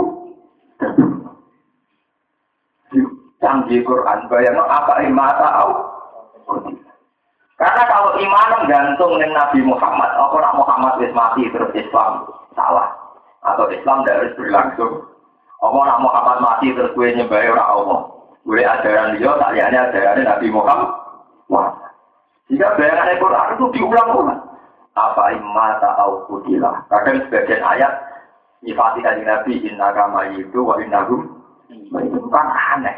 Canggih Quran, bayang apa iman tahu? Karena kalau iman gantung dengan Nabi Muhammad, apa nak Muhammad wis mati terus Islam salah atau Islam tidak harus berlangsung. Apa nak Muhammad mati terus gue nyembah orang Allah. Gue ajaran dia, tak lihatnya ajaran Nabi Muhammad. Wah. Jika bayangan Quran itu diulang-ulang. Apa imata au kutilah. Kadang sebagian ayat nyifati dari Nabi inna kama itu wa innahum itu kan aneh.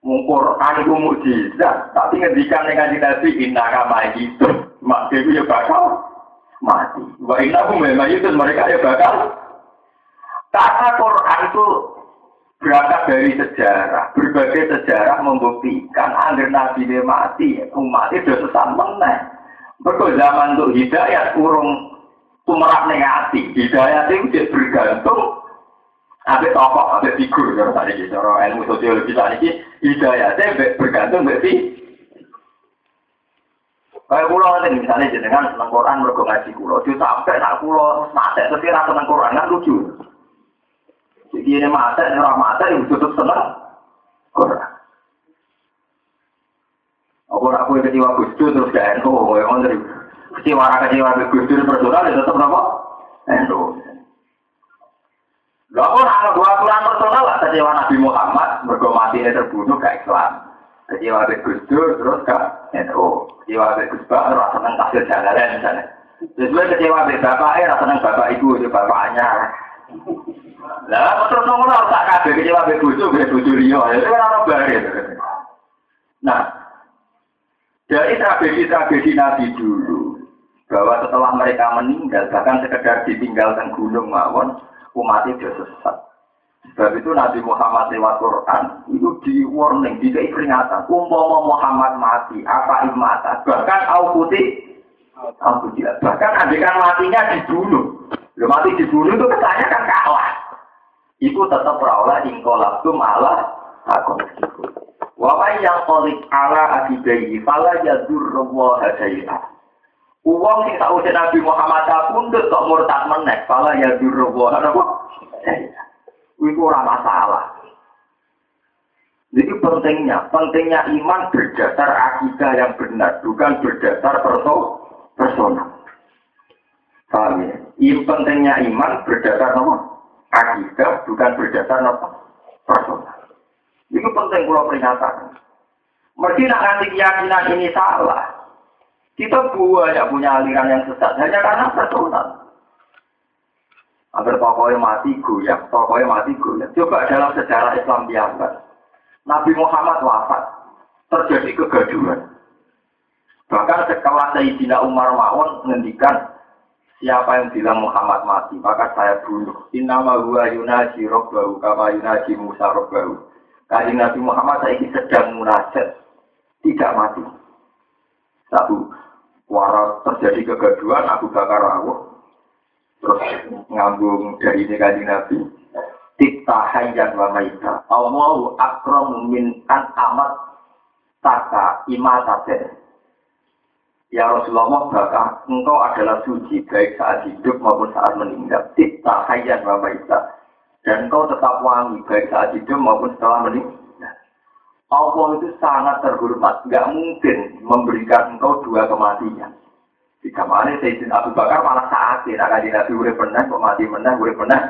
Mungkur itu mujizat, tapi ngendikan dengan Nabi inna kama itu, mak itu ya bakal mati. Wa innahum memang itu mereka ya bakal. Karena Quran itu berangkat dari sejarah, berbagai sejarah membuktikan agar Nabi dia mati, umat itu sesat meneh. Betul zaman untuk hidayat urung tumerak negatif, hidayat itu bergantung Ada tokoh, ada figur, kalau tadi gitu, cara ilmu sosiologi tadi, hidayatnya bergantung berarti Kayak pulau nanti misalnya jenengan tentang Quran mergo ngaji pulau, itu sampai nak pulau mata tapi rasa tentang Quran kan lucu. Jadi ini mata, ini orang mata yang tutup senang Quran. Apa aku kecewa Gus terus gak NU, yang dari kecewa kecewa Gus Dur personal ya tetap apa? NU. Gak orang ada dua aturan personal lah kecewa Nabi Muhammad, mergo mati ini terbunuh gak Islam. Kecewa ke Gus Dur terus gak NU. Kecewa ke Gus Bah rasa seneng kasih jalan misalnya. Terus gue kecewa ke bapaknya rasa seneng bapak ibu itu bapaknya. Lah terus ngono tak kabeh kecewa ke bojo ke bojo liya. Itu kan ora bare. Nah, dari tragedi-tragedi Nabi dulu, bahwa setelah mereka meninggal, bahkan sekedar ditinggalkan gunung mawon, umat itu sesat. Sebab itu Nabi Muhammad lewat Quran itu di warning, di peringatan. Umpama Muhammad mati, apa imata, bahkan au putih, au putih. Bahkan adegan matinya dibunuh. Lo mati dibunuh itu kesannya kan kalah. Iku tetap berawal ingkolabtum ala aku Wawai yang kolik ala akidai, fala yadur wa hadailah. Uang sing tak usah Nabi Muhammad pundut kok murtad menek, fala yadur wa hadailah. Itu orang masalah. Jadi pentingnya, pentingnya iman berdasar akidah yang benar, bukan berdasar perso personal. Paham ya? Ini pentingnya iman berdasar apa? Akidah, bukan berdasar apa? Personal. Itu penting kalau peringatan. Mesti nak nanti keyakinan ini salah. Kita buahnya punya aliran yang sesat hanya karena personal. Agar tokohnya mati goyang, tokohnya mati goyang. Coba dalam sejarah Islam biasa, Nabi Muhammad wafat, terjadi kegaduhan. Bahkan setelah Sayyidina Umar Ma'un menghentikan siapa yang bilang Muhammad mati, maka saya bunuh. Innama huwa yunaji robbahu kama yunaji Musa robbahu. Kaji Nabi Muhammad saya sedang munajat, tidak mati. Satu, waras terjadi kegaduhan, Abu Bakar rawuh, terus ngambung dari ini kaji Nabi Tikta hayyan wa maita. Allahu akramu min an amat taka imataten Ya Rasulullah bahkan engkau adalah suci baik saat hidup maupun saat meninggal. Tikta hayyan wa maita Dan engkau tetap wangi baik saat hidup maupun setelah meninggal Allah itu sangat terhormat, nggak mungkin memberikan engkau dua kematian. Jika mana Sayyidina Abu Bakar malah saat ini, nak Nabi urip pernah, kok mati menang, urip pernah,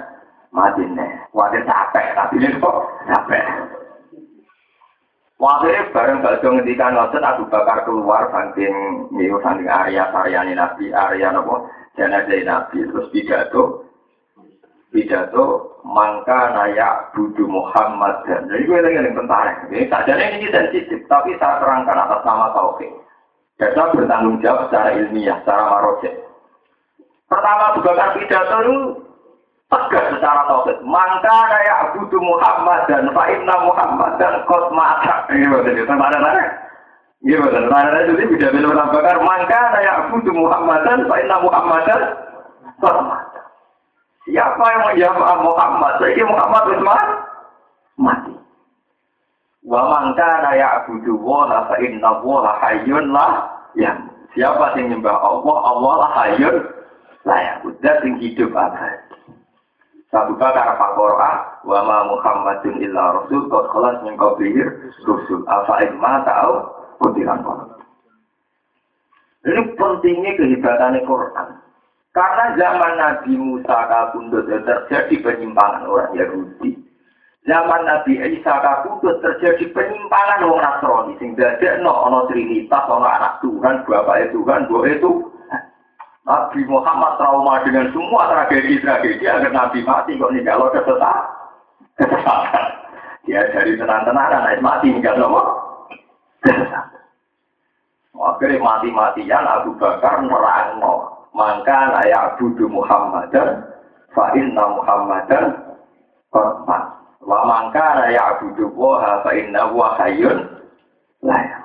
mati nih. Wadah capek, tapi ini kok capek. Waktu bareng bakso ngendikan ngoten Abu Bakar keluar saking niku saking area saryane Nabi, area napa jenazah Nabi terus pidato pidato mangka naya budu Muhammad dan jadi gue lagi yang tentara ini saja ini sensitif tapi saya terangkan atas nama tauhid Data bertanggung jawab secara ilmiah, secara maroja. Pertama juga pidato itu tegas secara tauhid. Mangka kayak Abu Muhammad dan Fa'inna Muhammad dan Kot Mata. Ini betul itu mana? Ini betul. Mana mana itu tidak bisa. Mangka kayak Abu Muhammad dan Fa'inna Muhammad dan mati. Siapa yang menjawab Muhammad? Jadi Muhammad itu mati. Wa man kana ya'budu wa fa inna wa hayyun la ya. Siapa yang nyembah Allah, Allah lah hayyun la ya. Udah sing hidup abadi. Satu kata apa Quran, wa ma Muhammadun illa rasul qad khalas min qablihi rusul. Afa in ma ta'u kutiran Ini pentingnya kehebatannya Quran. Karena zaman Nabi Musa kabundut terjadi penyimpangan orang Yahudi. Zaman Nabi Isa kabundut terjadi penyimpangan orang Nasrani. Sehingga ada no ono Trinitas, ono anak Tuhan, bapak Tuhan, buah itu Nabi Muhammad trauma dengan semua tragedi-tragedi agar Nabi mati kok nih kalau kesesat. Kesesatan. Ya dari tenang-tenang naik mati nih kalau kesesatan. Akhirnya mati-matian Abu Bakar nerangno. Maka layak budu Muhammadan fa inna Muhammadan korban. Wa mangka layak budu woha fa inna wa hayyun layak.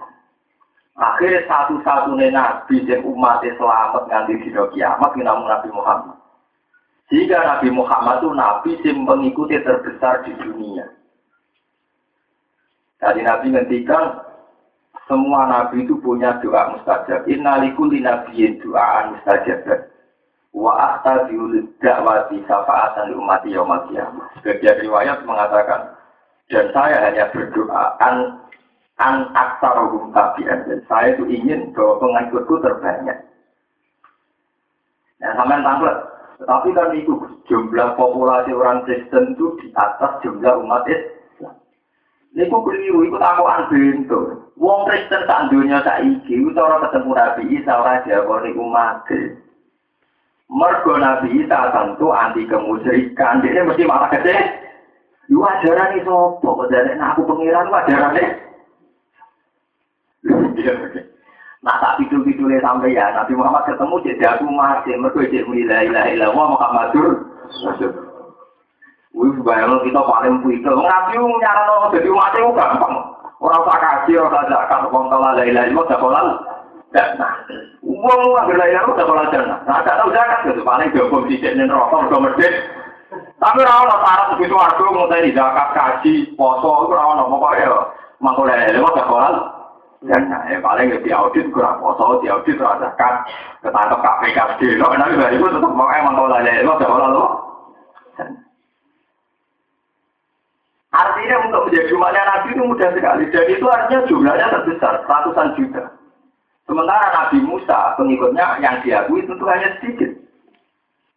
Akhirnya satu-satunya nabi yang umatnya selamat nganti di kiamat namun Nabi Muhammad. Jika Nabi Muhammad itu nabi yang mengikuti terbesar di dunia. Jadi Nabi ngendikan semua nabi itu punya doa mustajab. Innalikuli nabiyin doaan mustajab. Wa ahtabiul dakwati syafaatan umati yaumil qiyamah. Sebagian riwayat mengatakan dan saya hanya berdoa an an aksarohum tabi'an dan saya itu ingin bahwa pengikutku terbanyak. Nah, sampai tanglet. Tetapi kan itu jumlah populasi orang Kristen itu di atas jumlah umat Islam. Ini kok keliru, itu takuan bentuk. Wong Kristen tak dunia saiki, itu orang ketemu Nabi Isa, orang diakoni umat Mergo Nabi Isa tentu anti kemusyrikan, ini mesti malah gede. Yu ajaran ini sopo, nah aku pengiran ajaran ini. Nah tak pidul-pidulnya sampai ya, Nabi Muhammad ketemu jadi aku mati, mereka jadi la ilaha illallah Muhammadur Wih, bayang kita paling puikel. Nabi nyaran jadi mati gampang. Orang tak kaji, orang tak zakat, orang tak la ilaha illallah, tak kolal. Nah, uang uang la ilaha illallah, tak jannah. Nah, tak tahu zakat gitu, paling dihukum di sini rokok, udah merdek. Tapi rawon syarat begitu aku mau tadi zakat, kaji, poso, itu rawon pokoknya mangkul la ilaha illallah, tak kolal. Dan ya paling di audit kurang foto, di audit rasa kan ketangkep KPK di lo, tapi dari itu tetap mau emang kalau lo, gak lo. Artinya untuk menjadi umatnya Nabi itu mudah sekali. Dan itu artinya jumlahnya terbesar, ratusan juta. Sementara Nabi Musa, pengikutnya yang diakui tentu hanya sedikit.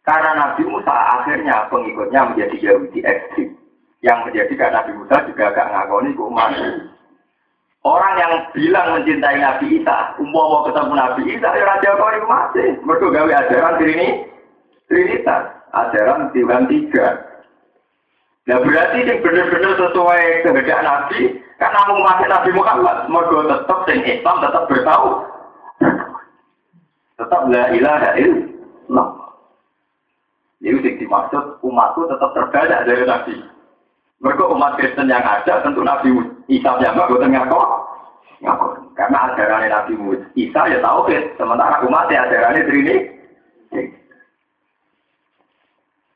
Karena Nabi Musa akhirnya pengikutnya menjadi Yahudi ekstrim. Yang menjadikan Nabi Musa juga agak ngakoni umat Orang yang bilang mencintai Nabi Isa, mau ketemu Nabi Isa, ya Raja itu masih. Mereka gawe ajaran ini, Trinitas, ajaran Tuhan tiga. Nah berarti ini benar-benar sesuai kehendak Nabi, kan namun masih Nabi Muhammad, mereka tetap sing Islam tetap bertahu, tetap la ilaha illallah. Ini yang dimaksud umatku tetap terbanyak dari Nabi. Mereka umat Kristen yang ada tentu Nabi Isa yang nggak tengah kok. Karena ajaran Nabi Isa ya tahu sementara umat ya ajarannya Trini.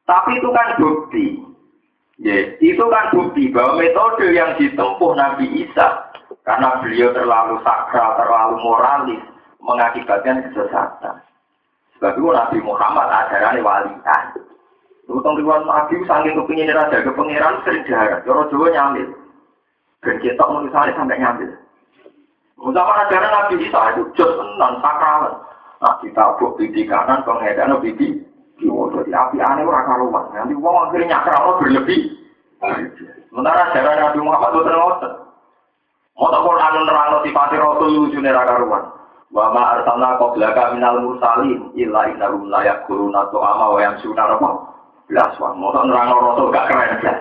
Tapi itu kan bukti. Ya, itu kan bukti bahwa metode yang ditempuh Nabi Isa karena beliau terlalu sakral, terlalu moralis, mengakibatkan kesesatan. Sebab itu Nabi Muhammad ajarannya walian. Utang riwan Nabi saking kepingin raja ke pangeran sering jarak. Joro Jawa nyambil. Dan kita menulisnya sampai nyambil. Zaman ajaran Nabi Isa itu jos tenan sakralan. Nah kita buat bibi kanan, pengedan bibi kiwo. Jadi api aneh orang karuan. Nanti uang akhirnya nyakral berlebih. Sementara ajaran Nabi Muhammad ngotot. Mau tak Quran nerang sifat Rasul lucu neraka karuan. Wa ma arsalna qablaka minal mursalin illa innahum la yaquluna tu'ama wa yamsuna rabbah belas wah mau nerang rasul gak keren belas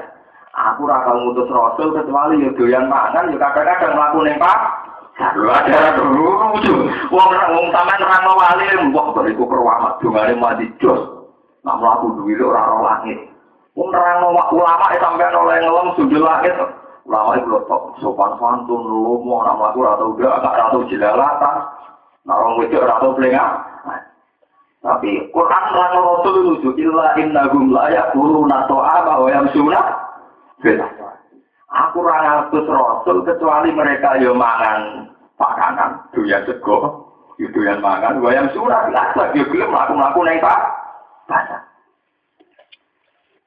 aku rakal ngutus rasul kecuali yo doyan mangan yo kadang-kadang mlaku ning pak Lalu ada dulu wong wong sampean nerang wali, wah bariku perwamat dongane mati jos. Nak mlaku duwe ora ora langit. Wong nerang ulama e sampean oleh ngelem sundul langit. Ulama itu top sopan santun lomo nak mlaku ora tau gak ora tau jelalatan. Nak wong wedok ora tau Tapi Quran lan Rasul lucu illa innahum la yaquluna ta'ama wa yamsuna bil Aku ora ngatus Rasul kecuali mereka yo mangan pakanan, doyan sego, doyan mangan, wa yamsuna bil aswaq yo gelem mlaku-mlaku ning pasar.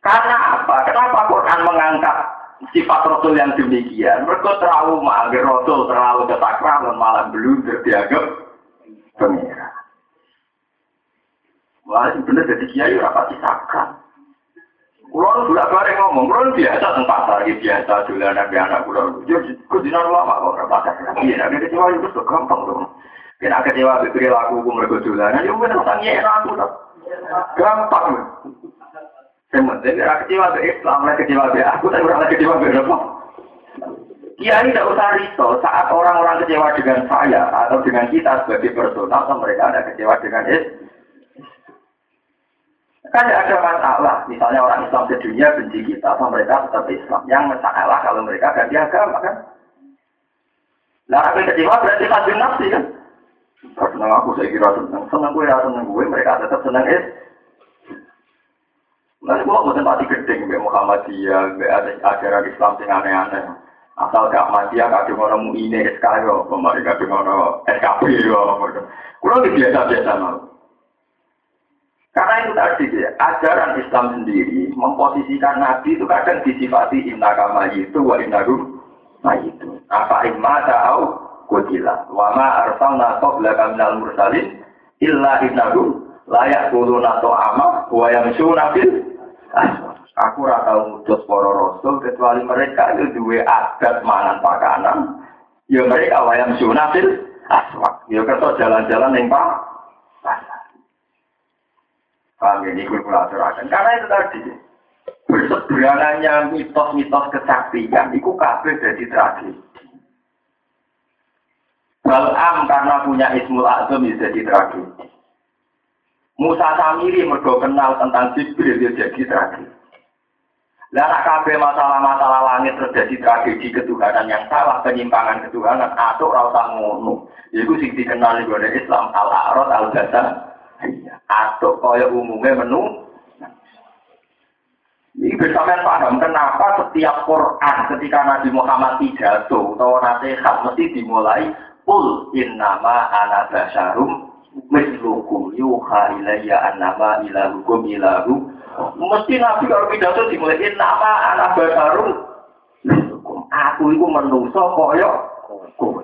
Karena apa? Kenapa Quran mengangkat sifat Rasul yang demikian? Mereka trauma, agar Rasul terlalu ketakraman malah belum dianggap pengira. Wah, bener jadi kiai rapati sakral. Kulon bulan bareng ngomong, kulon biasa tentang pasar, biasa dolanan di anak kulon. Jadi, kudinan lama kok rapati sakral. Iya, nanti kecewa itu sudah gampang dong. Kena kecewa berpikir laku hukum mereka dolanan, ya bener tanya aku. Gampang. Yang penting, kecewa ke Islam, kecewa ke aku, tapi orang kecewa ke apa? Kiai tidak usah risau saat orang-orang kecewa dengan saya atau dengan kita sebagai personal, atau mereka ada kecewa dengan Islam. Kan ada masalah, misalnya orang Islam di dunia benci kita, atau mereka tetap Islam. Yang masalah kalau mereka ganti agama kan. Nah, aku kecewa berarti tajam nafsi kan. Senang aku saya kira senang, senang gue ya senang gue, mereka tetap senang Islam. Nanti gua bukan pati gedeng, mbak Muhammadiyah, mbak ajaran Islam yang aneh-aneh. Asal gak mati ya kadung ono mu ini SK yo, pemari kadung ono SKP yo. Kulo biasa-biasa mau. Karena itu tadi ya, ajaran Islam sendiri memposisikan Nabi itu kadang disifati inna kama itu wa inna nah itu. Apa imma ta'au kutila. Wa ma arsalna qablaka minal mursalin illa innahu layak kuluna to'ama wa yamsuna fil Aku ora tau para rasul kecuali mereka itu duwe adat mangan pakanan. Ya mereka wayang sunafil aswak. Ya kerto jalan-jalan ning pak. Paham ini kula. Karena itu tadi berseberangannya mitos-mitos kesaktian itu kabeh jadi Balam karena punya Ismul Azam jadi tragedi. Musa Samiri mergo kenal tentang Jibril dia jadi tragedi. Lah kabeh masalah-masalah langit terjadi tragedi ketuhanan yang salah, penyimpangan ketuhanan atau rasa ngono. Iku sing dikenal di Islam al-arad al-jasa. Atau kaya umumnya menu. Ini bersama paham kenapa setiap Quran ketika Nabi Muhammad pidato atau nasihat mesti dimulai Qul innama ana basyarum mislukum yuha ilayya annama ilahukum ilahu Mesti Nabi kalau pidato dimulai nama anak baru. Aku itu menungso koyo kowe.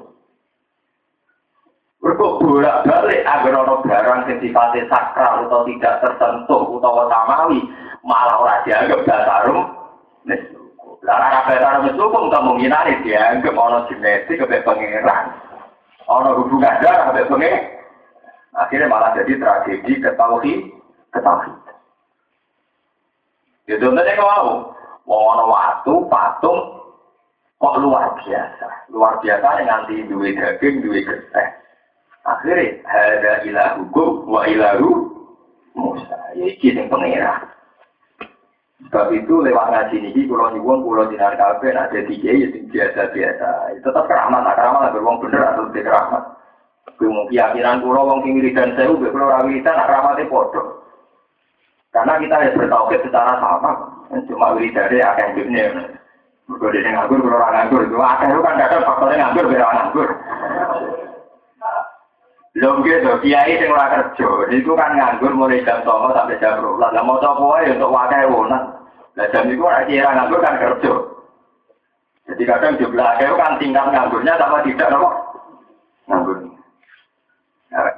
Mergo bolak balik agar ono barang sing sifatnya sakral atau tidak tersentuh utawa samawi malah ora dianggap basarum. Lah ora basarum kok kemungkinan dianggap ono genetik ke pangeran. Ono hubungan darah ke pangeran. Akhirnya malah jadi tragedi ketauhid, ketauhid. Ya contohnya kau mau mau waktu patung kok luar biasa, luar biasa yang nanti duit daging, duit gede. Akhirnya ada ilah hukum wa ilahu Musa. Ya iki sing pengira. Sebab itu lewat ngaji ini, kalau nyewon, kalau di narkabe, nak jadi kaya, itu biasa-biasa. Tetap keramat, tak keramat, tapi orang bener atau tidak keramat. Kemudian keyakinan kula orang yang wiridan sewa, tapi kalau orang wiridan, tak keramat itu. Karena kita harus bertauhid secara sama. Cuma wiridan itu akan hidupnya. Kalau dia nganggur, kalau orang nganggur, itu akan itu kan kadang faktornya nganggur, biar nganggur. Nganggur. Belum gitu, kiai yang orang kerja. Itu kan nganggur mulai jam songo sampai jam berulang. Lah mau coba ya untuk wakai wunan. Lah jam itu orang kira nganggur kan kerja. Jadi kadang jumlah itu kan tingkat nganggurnya sama tidak, nopo nganggur.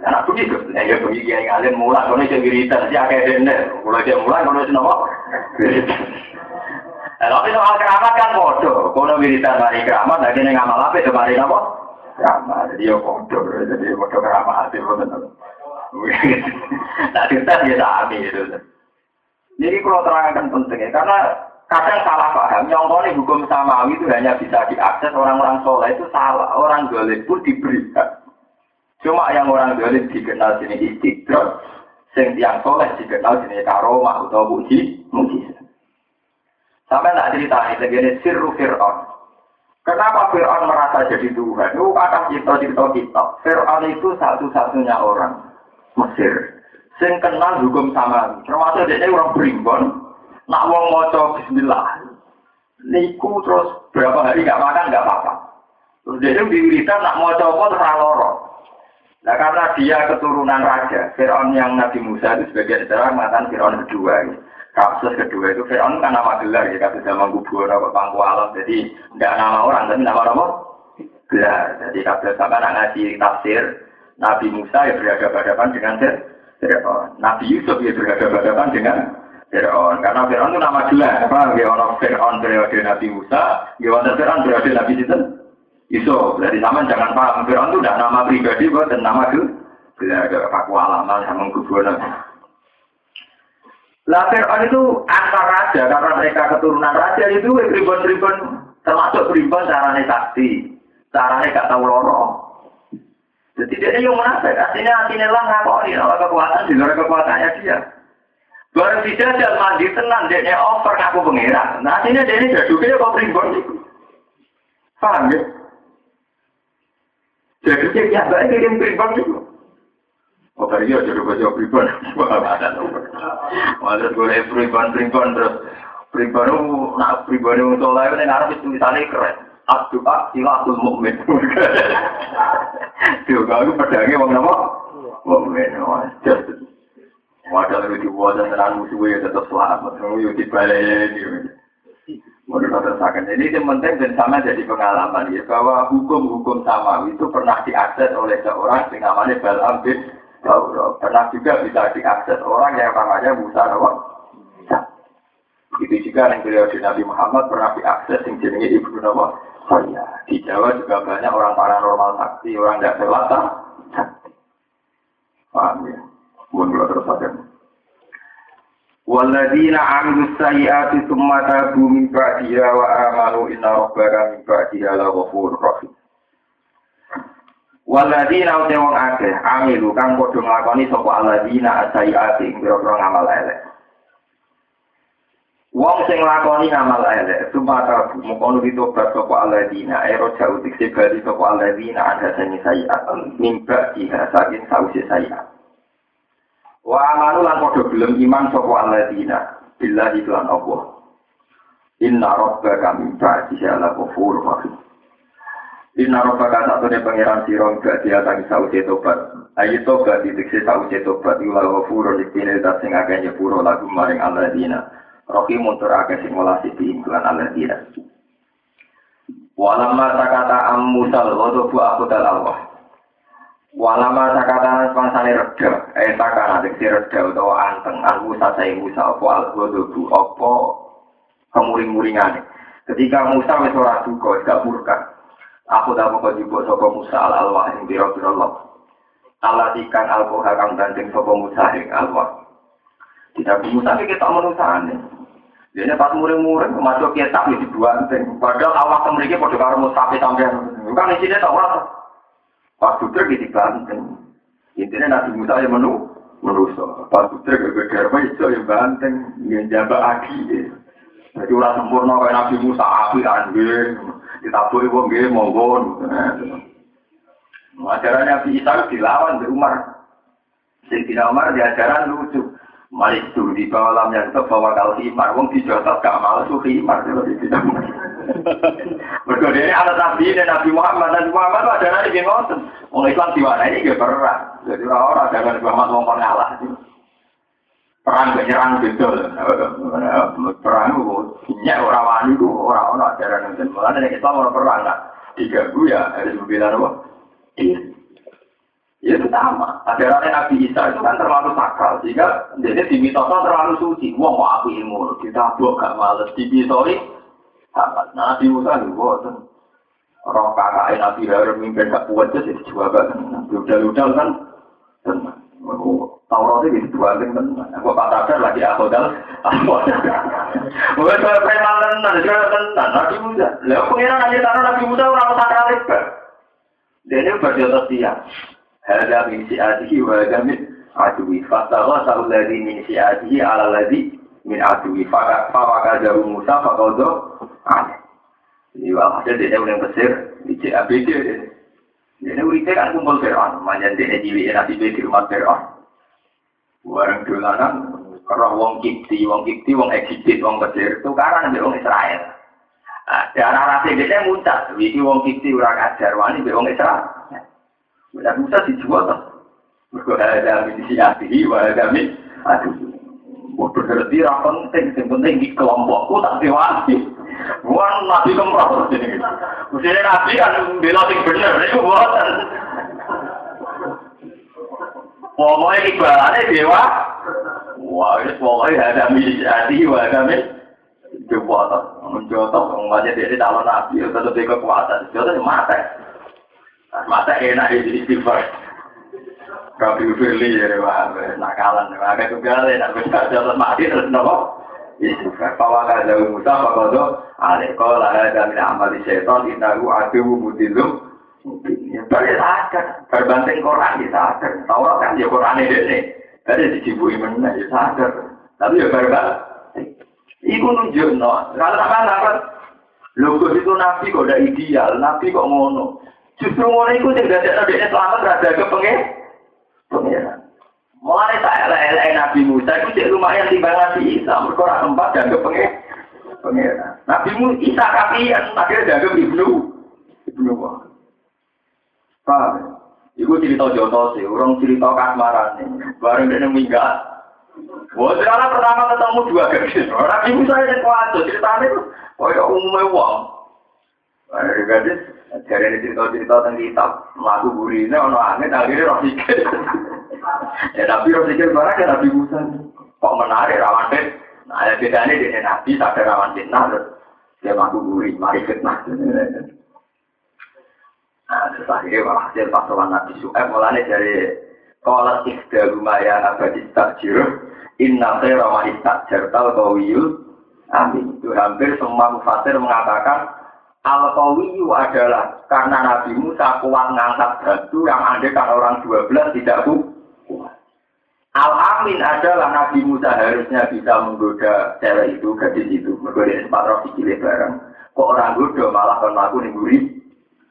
Anak begitu, ya ya begitu yang kalian mulai itu wiridan sih kayak dender, mulai dia mulai kalau itu nopo. Tapi soal keramat kan bodoh, kalau wiridan dari keramat, lagi nih ngamal apa itu dari nopo? Keramat, jadi ya bodoh, jadi bodoh keramat itu betul. Nah kita dia sami itu. Jadi kalau terangkan pentingnya, karena kadang salah paham, yang ini hukum samawi itu hanya bisa diakses orang-orang soleh itu salah, orang golek pun diberikan. Cuma yang orang dolim dikenal sini istidrot, sing tiang soleh dikenal sini karomah atau muji, muji. Sampai tak cerita ini, segini sirru Fir'aun. Kenapa Fir'aun merasa jadi Tuhan? Itu kata cerita-cerita kita. Fir'aun itu satu-satunya orang Mesir sing kenal hukum sama. Termasuk dia orang berimbon, nak wong maca bismillah. Niku terus berapa hari gak makan gak apa-apa. Terus dia diwiritan nak mau coba terang loro. Nah karena dia keturunan raja, Fir'aun yang Nabi Musa itu sebagai sejarah mengatakan Fir'aun kedua. Ya. Kasus kedua itu Fir'aun kan nama gelar ya, kasus zaman kubur atau pangku alam. Jadi tidak nama orang, tapi nama apa? Gelar. Jadi kasus sama anak ngaji tafsir, Nabi Musa ya berhadapan dengan Fir'aun. Nabi Yusuf ya berhadapan dengan Fir'aun. Karena Fir'aun itu nama gelar. Apa? Ya orang Fir'aun periode Nabi Musa, ya orang Fir'aun periode Nabi Yusuf. Yusuf. Jadi sama jangan paham. Fir'aun itu tidak nama pribadi, dan nama. Gelar ada kaku alaman sama kuburan. Lah Fir'aun itu antar raja, karena mereka keturunan raja itu ribuan-ribuan, termasuk ribuan caranya sakti. Caranya gak tahu lorong. Jadi dia yang munafik, artinya artinya lah ngakoni, kalau kekuatan di luar kekuatannya dia. Baru dijajal mandi tenang, dia over ngaku pengiran. Nah, artinya dia ini jaduknya kok primbon itu. Paham ya? Jadi dia biasa kirim primbon itu. Oh, tadi ya jadi baca primbon. Ada Malah gue primbon primbon terus primbon itu, nah primbon itu soalnya ini ngarep itu tulisannya keren. Abdu'a silahul mu'min. Tuh, kalau pedangnya wong nama? Mu'min. Wadah lebih diwajah dengan musuhnya tetap selamat. Yuk dibalik. Menurut terusakan. Jadi yang penting dan sama jadi pengalaman ya bahwa hukum-hukum sama itu pernah diakses oleh seorang yang namanya Balam bin Pernah juga bisa diakses orang yang namanya Musa Nawab. Itu juga yang beliau di Nabi Muhammad pernah diakses yang jenisnya Ibnu Nawab. Oh ya, di Jawa juga banyak orang paranormal sakti, orang tidak selata. Paham ya? Mohon terus saja. Waladina amilu sayyati summa tabu min ba'diha wa amanu inna rabbaka min ba'diha la ghafurur rahim. Waladina uti wong akeh amilu kang padha nglakoni sapa aladina sayyati ing pira ngamal elek. Wong sing nglakoni ngamal elek tabu mung ditobat sapa aladina ero jauh dikse bali sapa aladina ada sing sayyat min ba'diha saking sause sayyat. Wa amanu lan padha gelem iman sapa alladzina billahi lan Allah. Inna rabbaka min ba'dihi ala ghafur rahim. Inna rabbaka satune pangeran sira gak diatangi sause tobat. Ayo tobat diteksi sause tobat ila ghafur dipine dat sing akeh nyepuro lagu maring alladzina. Rahim muntur akeh sing welasi diingkulan alladzina. Walamma takata am musal ghadabu aku Allah. Walama sakata pangsane reda, eh sakana diksi reda utawa anteng aku sasai Musa apa al-ghadubu apa kemuring-muringane. Ketika Musa wis ora duka, gak murka. Aku tak mau juga sapa Musa al-alwah ing biro-biro Allah. Allah ikan al-koha kang gandeng sapa Musa ing alwah. Tidak Musa ketok menusane. Dene pas muring-muring masuk kitab iki dua Padahal awak temriki padha karo Musa sampean. Kan isine tak ora Pas Buddha gitu banteng. Intinya Nabi Musa yang menu, menuso. Pas beda apa itu yang banteng, yang jaga aki. Jadi orang sempurna kayak Nabi Musa api kan, ditaburi wong gue monggo. Ajaran Nabi Isa dilawan di Umar. Sayyidina Umar di ajaran lucu. Malik itu di bawah lam yang bawa kal himar, wong dijotot gak malas suh himar kalau. Mereka ini ada nabi dan Nabi Muhammad dan Muhammad ada nabi yang ngotot. Wong Islam ini gak perang. Jadi orang ada Nabi Muhammad wong pengalah. Perang penyerang betul. Perang itu banyak orang wani itu orang orang ajaran yang Mulanya Islam orang perang lah. Tiga ya harus membela apa? Iya. Ya itu sama. Ajaran Nabi Isa itu kan terlalu sakral. Jika jadi di mitosnya terlalu suci. Wah, mau aku ilmu. Kita buat gak males. Di mitosnya, nah, Nabi Musa itu buat. Orang kakak Nabi Harun mimpin gak kuat jadi juga kan. Udah-udah kan. Taurat itu dua kan. Aku katakan lagi aku dal. Bukan soal preman tenan, soal tenan. Nabi Musa. Lalu pengiran aja tanah Nabi Musa orang sakral itu. Dia ini berjodoh siang. Hada min si'atihi wa hada min aduwi. Fastawa sa'ul ladhi min si'atihi ala ladhi min aduwi. Fawaka jauh Musa fakodo aneh. Jadi walhasil dia yang besar di CABD. Dia urite kan kumpul Fir'aun. Manjan dia jiwi nasi di rumah Fir'aun. Bareng dolanan roh wong Kipti, wong Kipti, wong Egypt, wong Mesir, tukaran ambek wong Israel. Nah, darah rasa dia muncul, iki wong Kipti ora kajar wani ambek wong Israel. Benar Musa dijual tuh. Mergo ada min siyatihi wa ada min aduh. Bodoh ngerti ra penting, sing penting di kelompokku tak dewasi. Bukan nabi kemroh. Mesti nabi kan bela sing bener, itu buatan. Pokoknya ibaratnya dewa. Wah, ini pokoknya ada misi wa ada min kekuatan. Menjotok, ngomongnya dia calon nabi, tetap dia kekuatan. Jodoh mata. Mata enak ya jadi istighfar. Rabi Firli ya, nakalan. Maka juga nak bisa jalan mati terus nopo. Istighfar. Bahwa ada Musa, Pak Kodo, alikola ada min amali setan, inahu aduh mutilum. Ya, balik sadar. Berbanding Quran ya sadar. Taurat kan ya Quran ini. Jadi dicibui mana ya sadar. Tapi ya berbanding. Iku nunjuk no. Kalau sama apa? Logo itu nabi kok udah ideal, nabi kok ngono. Justru ngono iku sing dadi nabi selamat rada kepengen. Pengiran. Mulai saya elek Nabi Musa itu cek lumayan timbang Nabi dan kepengen. Pengiran. Nabi Musa Isa kapian, akhirnya jaga ibnu. Ibnu wah. Paham? Iku cerita jono sih, orang cerita kasmaran nih. Bareng dia minggat. Wah, sekarang pertama ketemu dua gadis. Nabi Musa yang kuat, ceritanya itu. Ya umumnya wong. Ada gadis, dari ini cerita-cerita tentang kitab, lagu burine, ono angin, akhirnya roh sikit. ya tapi roh sikit barang ya Nabi Musa. Kok menarik rawan fit? Nah, ada bedanya di Nabi, sadar rawan fitnah, terus dia lagu buri, mari fitnah. Nah, terus akhirnya walhasil pasawan Nabi Su'eb, mulanya dari Kolat ikhda lumayan abadi takjir, inna khaira wa istakjar tau kawiyul, amin. Itu hampir semua mufasir mengatakan, Al-Qawiyu adalah karena Nabi Musa kuat ngangkat batu yang ada kan orang 12 tidak kuat. Al-Amin adalah Nabi Musa harusnya bisa menggoda cewek itu, gadis itu. Menggoda sempat roh sikile bareng. Kok orang goda malah kan aku nih gurih.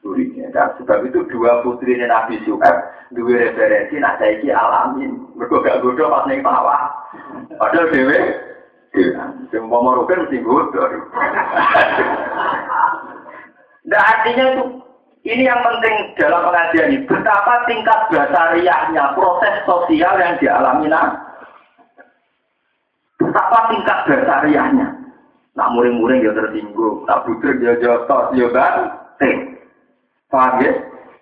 Gurihnya. Dan sebab itu dua putri Nabi Su'eb, dua referensi, nah saya Al-Amin. Mereka gak goda pas nih sawah. Padahal dewe, yang mau merukan mesti goda. Nah artinya itu ini yang penting dalam pengajian ini. Betapa tingkat basariahnya proses sosial yang dialami nah. Betapa tingkat basariahnya. Nak muring-muring dia tersinggung, nak butir dia jotos, dia banting. Paham ya?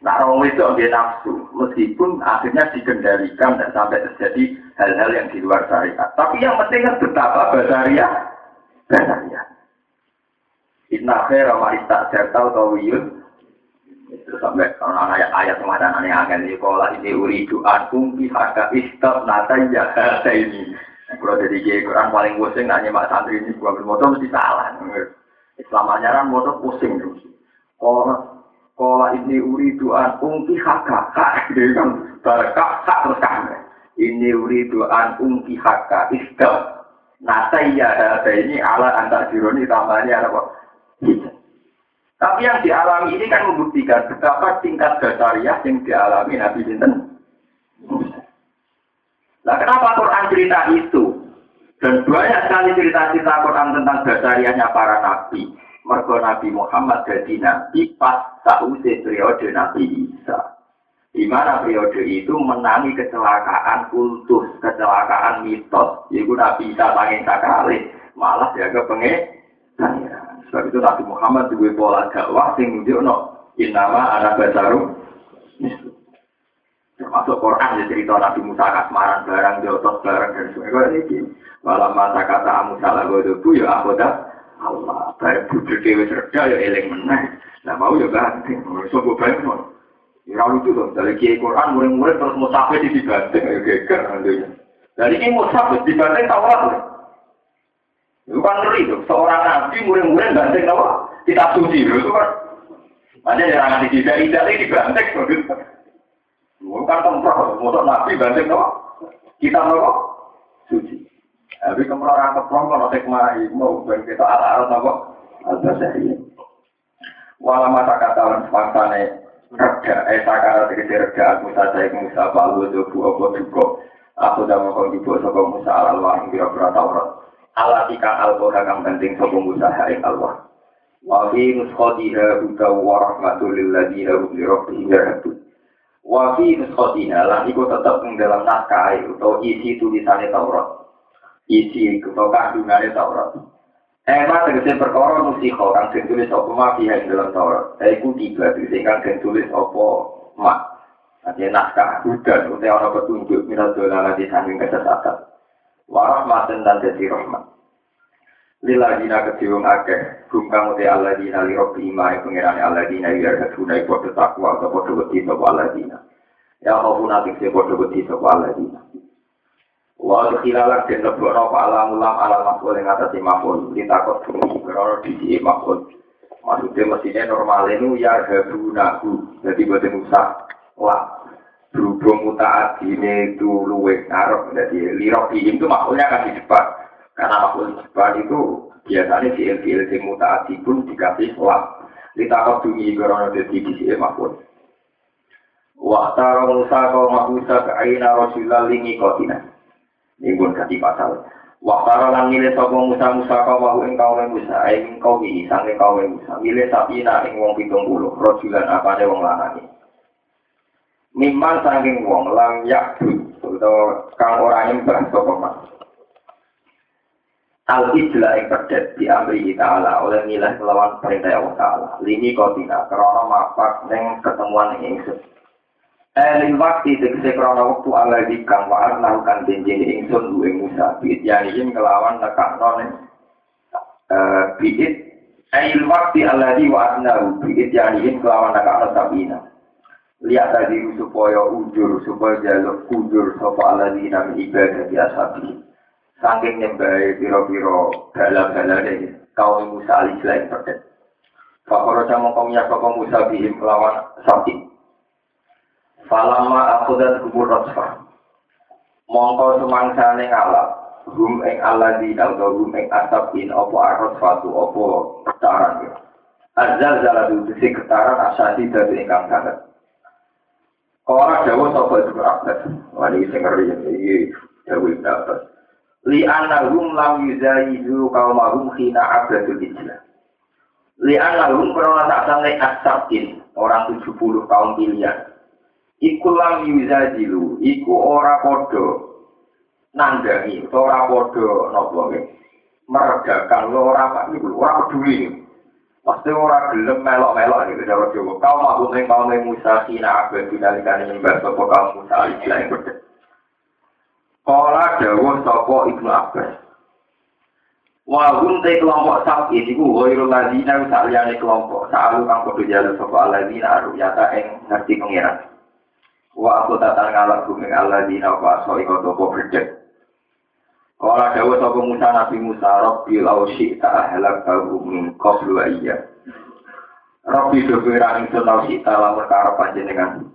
Nak orang itu dia nafsu, meskipun akhirnya dikendalikan dan sampai terjadi hal-hal yang di luar syariat. Tapi yang penting kan betapa basariah, basariah. Inna khaira ma istajartal kawiyun. Itu sampai kalau ayat-ayat kemarin aneh akan di sekolah ini uridu ankum pihaka istab nata jakarta ini. Kalau dari Kiai Quran paling pusing nanya mak santri ini gua bermotor mesti salah. Islam ajaran motor pusing terus. Kalau kalau ini uridu ankum pihaka kak dia kan berkak kak terus. Ini uridu ankum pihaka istab nata jakarta ini ala antar jironi tambahnya apa? Tapi yang dialami ini kan membuktikan betapa tingkat dasariah yang dialami Nabi Sinten. Nah kenapa Quran cerita itu? Dan banyak sekali cerita-cerita Quran tentang dasariahnya para nabi. Mergo Nabi Muhammad jadi nabi pas sausai periode Nabi Isa. Di mana periode itu menangi kecelakaan kultus, kecelakaan mitos. Ibu Nabi Isa paling sakali, malah jaga pengen. Sebab itu Nabi Muhammad juga pola dakwah sing no inama anak basaru termasuk Quran ya cerita Nabi Musa kasmaran barang jotos barang dan sebagainya. Ini? Malam masa kata Musa lagu itu ya aku dah Allah. Barang bujuk dewi serda ya eling menang nah mau ya ganti sobo banyak mau ya lucu tuh dari kiai Quran murid-murid terus musafir di dibanting ya geger nantinya dari ini musafir dibanting tawar itu kan ngeri tuh. Seorang nabi murid-murid banting apa? Kitab suci itu kan. Makanya jangan tidak tidak ini dibanting. Bukan tempat. Motor nabi banting apa? Kitab apa? Suci. Tapi kemudian orang keprong kalau saya kemarin mau kita ala-ala apa? Al-Basari. Walau masa kata orang sepangsane reda, eh sakara tegesi reda, aku saja yang musa balu, jobu, apa, juga. Aku dah mau kau dibuat sopo Musa al Allah yang biro Taurat. Allah tika al kang penting sopo Musa hai Allah. Wa fi nuskhotiha hudaw wa rahmatul lilladina hum li rabbihim yarhabun. Wa fi iku tetap ing dalam naskah atau isi tulisannya Taurat. Isi atau kandungannya Taurat. Ema tegese perkara nusikho kang den tulis apa ma ing dalam Taurat. Iku tiga tegese kang den apa ma. Nanti naskah hudan, utai orang petunjuk minat dola di samping kesesatan. Warahmatan dan jadi rahmat. Lila dina keciwung akeh, gumkang utai Allah dina li robi ima yang pengirani Allah dina biar kesuna ibu takwa atau bodoh beti sopa Allah dina. Ya maupun nanti saya bodoh beti sopa Allah dina. Wa khilalak den lebokno pa alam ulam alam makhluk yang atas makhluk ditakut bumi krono di makhluk. Maksudnya mestinya normal itu ya gabunahu, jadi buat usah lah berhubung ini itu luwe ngarep jadi lirok itu maksudnya akan di depan karena makhluk di depan itu biasanya si LPL si mutaat pun dikasih lah ditakut dungi karena jadi di sini makhluk Waktara Musa kau Musa ke aina Rasulullah lingi kotina. Ini pun ganti pasal. Waktara lan milih sopo Musa Musa kau mahu ing kau Musa, ing kau ini sange kau Musa. Milih sapina ing wong pitung puluh. Rajulan apa wong lanang Miman saking wong lam yakdu atau kang ora nyembah sapa mas. Al ijla ing pedet di amri ta'ala oleh nilai melawan perintah Allah ta'ala. Lini kotina karena mapak neng ketemuan ingsun. Elin waktu tegese krana waktu ala di kang wa'ad melakukan janji ingsun duwe Musa. Biit yanihim kelawan nekakno neng biit Ail waktu ala di wa'ad nahu biit yanihim kelawan nekakno sabina lihat tadi supaya ujur supaya jaluk ujur sopa ala dina ibadah biasa bi saking nyembah piro-piro dalam-dalam ini kaum Musa alih selain perdet Fakoro sama kaumnya kaum Musa bihim melawan sapi. Falama aku dan kubur rosfa Mongko semangsa ngalap Hum ing ala dina atau hum ing asapin Opo arros fatu opo ketaran Azal zaladu besi ketaran asasi dari ingkang sangat Orang Jawa sapa itu Abbas. Wah sing ngeri iki Jawa Ibnu Abbas. Li annahum lam yuzayidu qaumahum khina abadul ijlah. Li tak sange asabin orang 70 kaum pilihan. Iku lam yuzajilu, iku ora padha nandhangi, ora padha napa meredakan ora niku ora peduli. Pasti orang gelem melok-melok gitu cara Jawa. Kau mau ning kau ning Musa kina abe dinalikane nyembah sapa kaum Musa istilah yang beda. Kala dawuh sapa Ibnu Abbas. Wahum te kelompok sapi iku ghairul ladina saliyane kelompok saalu kang padha jalu sapa aladina aruyata ing ngerti pengiran. Wa aku tatang ngalak bumi aladina wa so iko topo berdek. Kala dawa sapa Musa Nabi Musa Rabbi lau syi'ta ahlak tahu min qablu iya. Rabbi kira ingsun lau syi'ta lamun karep panjenengan.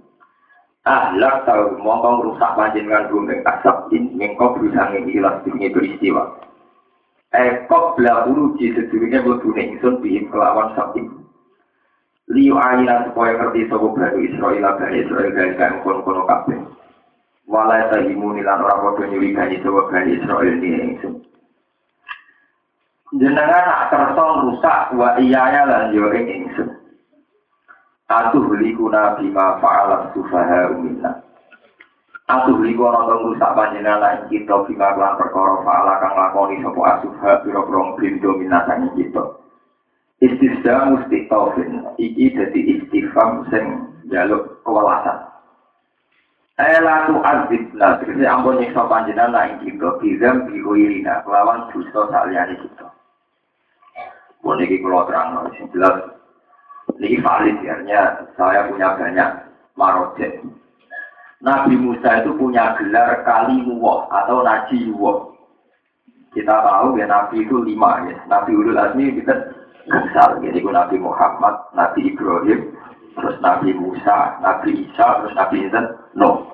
Ahlak tahu mongko ngrusak panjenengan bumi asap in min qablu sange ilas dunia peristiwa. Eh bela uruji sedurunge mlebune ingsun bihim kelawan sapi. Liu ayina supaya ngerti sapa Bani Israel Bani Israel kan kono-kono kabeh. Walai tahimu nilan orang bodoh nyurigani sebuah bani Israel ini ingsun. Jenengan nak kertong rusak wa iyaya lan yo ing ingsun. Atuh likuna bima fa'alat sufaha umina. Atuh likuna nonton rusak panjenengan lan kita bima lan perkara fa'ala kang lakoni sapa asufa pira-pira blindo minasane kita. Istisda musti taufin iki dadi istifham sing jaluk kewalasan. Ela tu azibna, terus ampun nyiksa panjenengan lain kita, bizam bihuirina, kelawan dosa saliyane kita. Pun ini kalau terang, jelas, ini valid ya, saya punya banyak marojet. Nabi Musa itu punya gelar kali muwah atau naji muwah. Kita tahu ya Nabi itu lima ya. Nabi Ulul Azmi kita besar. Jadi Nabi Muhammad, Nabi Ibrahim, terus Nabi Musa, Nabi Isa, terus Nabi No.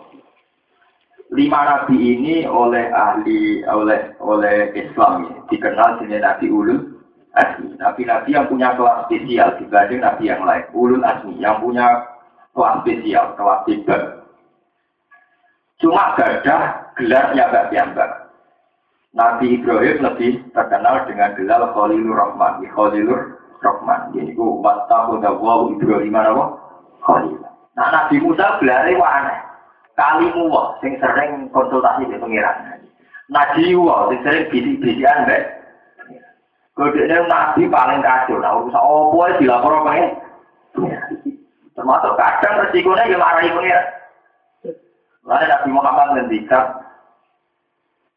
Lima nabi ini oleh ahli oleh oleh Islam ini dikenal sini Nabi Ulul Asmi. Nabi-nabi yang punya kelas spesial dibanding nabi yang lain. Ulul Asmi yang punya kelas spesial, kelas tiga. Cuma gadah gelarnya Mbak Piyambak. Nabi Ibrahim lebih terkenal dengan gelar Khalilur Rahman. Khalilur Rahman. Jadi ku wattahu dawahu Ibrahim apa? Khalil. Nah Nabi Musa gelarnya wah aneh. Kalimu wah, sing sering konsultasi di pengiran. Nabi wah, sing sering bisik-bisikan mbak. Kodenya Nabi paling kacau. Nah urusan apa ya dilapor ya? Termasuk kadang resikonya yang marahi pengiran. Lalu Nabi Muhammad ngendikan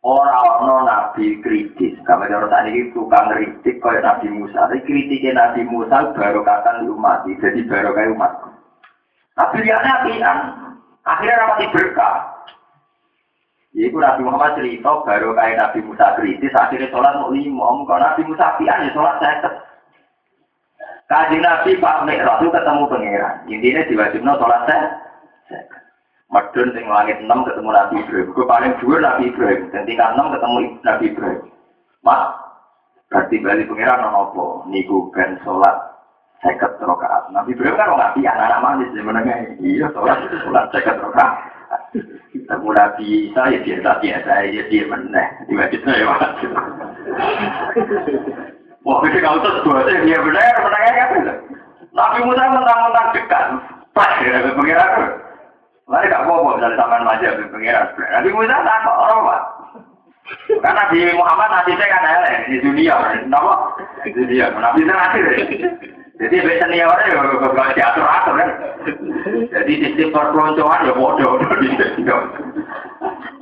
Orang-orang Nabi kritis, orang tadi itu tukang kritik kayak Nabi Musa. Tapi kritiknya Nabi Musa baru kata di umat, jadi baru kayak umat. Tapi lihatnya apian, akhirnya rapat berkah. Iku Nabi Muhammad cerita baru kayak Nabi Musa kritis, akhirnya sholat mau lima. Kalau Nabi Musa apian ya sholat saya Kaji Nabi Pak Mi'raj itu ketemu pangeran. Intinya diwajibnya sholat saya. Medun sing langit 6 ketemu Nabi Ibrahim. Gue paling dhuwur Nabi Ibrahim. Dan tingkat 6 ketemu Nabi Ibrahim. Mas, berarti balik pengiran non apa? Niku ben sholat seket rokaat. Nabi Ibrahim kan nggak pian anak manis di menengah. Iya sholat sholat seket rokaat. Ketemu Nabi Isa ya biasa biasa ya dia meneh. Tiba-tiba ya mas. Wah, ini kalau terus dua dia benar menengah kan? Nabi Musa mentang-mentang dekat. Pas ya, pengiran Lalu gak apa-apa misalnya sampean maju ke pengiran. Nabi Musa tak orang pak. Karena Nabi Muhammad nasibnya kan elek di dunia, kenapa? Di dunia, Nabi itu nasib. Jadi biasanya seniornya ya gak diatur atur kan. Jadi sistem perpeloncoan ya bodoh di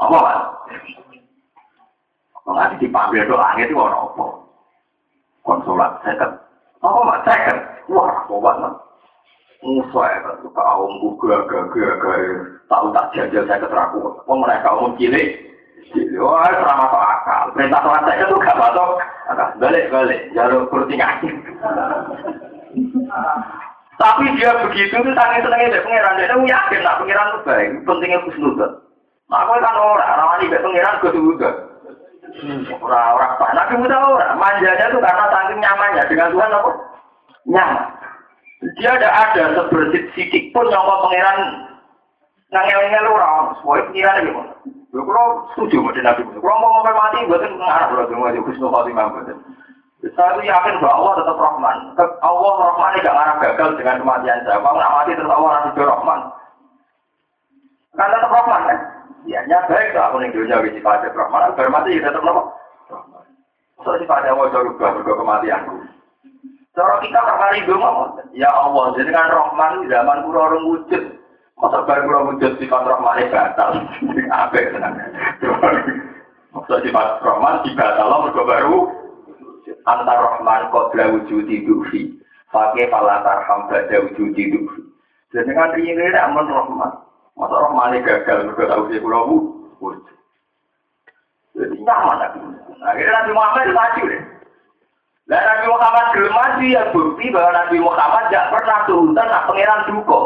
Apa pak? Kalau dipanggil doa itu orang apa? Konsulat second. Apa pak second? Wah, apa banget. Musa ya kan, kaum gagah gagah tahu tak jajal saya keteraku. Oh mereka umum cilik, wah selama masuk akal. Perintah sholat saya itu gak masuk, balik balik, jalur kurtingan. Tapi dia begitu itu sangat senangnya dari pengiran. Dia itu yakin nak pengiran itu baik. Pentingnya khusnudan. Nah, aku kan orang, orang ini pengiran gue juga. Orang-orang apa? Nabi Musa orang. Manjanya itu karena saking nyamannya dengan Tuhan apa? Nyaman. Dia tidak ada sebersih sidik pun mau pangeran ngangel-ngel orang. Semua pengiran gimana? Lu kalau setuju dengan Nabi Musa. Kalau mau mati, buatin mengarah kalau cuma di Kusno Fatimah buatin. Saya itu yakin bahwa Allah tetap Rahman. Allah Rahman tidak ngarah gagal dengan kematian saya. Kalau nggak mati tetap Allah nasib Rahman. Kan tetap Rahman kan? Ya, ya baik lah aku nih dunia wisi pada Rahman. Agar mati ya tetap? Rahman. So sifatnya mau jauh berubah kematianku. Cara kita kali dong ya Allah, jadi kan Rahman di zaman kura orang wujud. Masa baru kura wujud sifat Rahman batal. Apa ya. Masa sifat Rahman dibatal mereka baru antar Rahman kodra wujud dufi. Pakai palatar hamba ada wujud dufi. Jadi kan ini ini aman Rahman. Masa Rahman gagal mereka tahu sih kura wujud. Jadi nyaman. Akhirnya Nabi Muhammad maju deh. Dan Nabi Muhammad belum mati ya bukti bahwa Nabi Muhammad tidak pernah turun nak pangeran duko.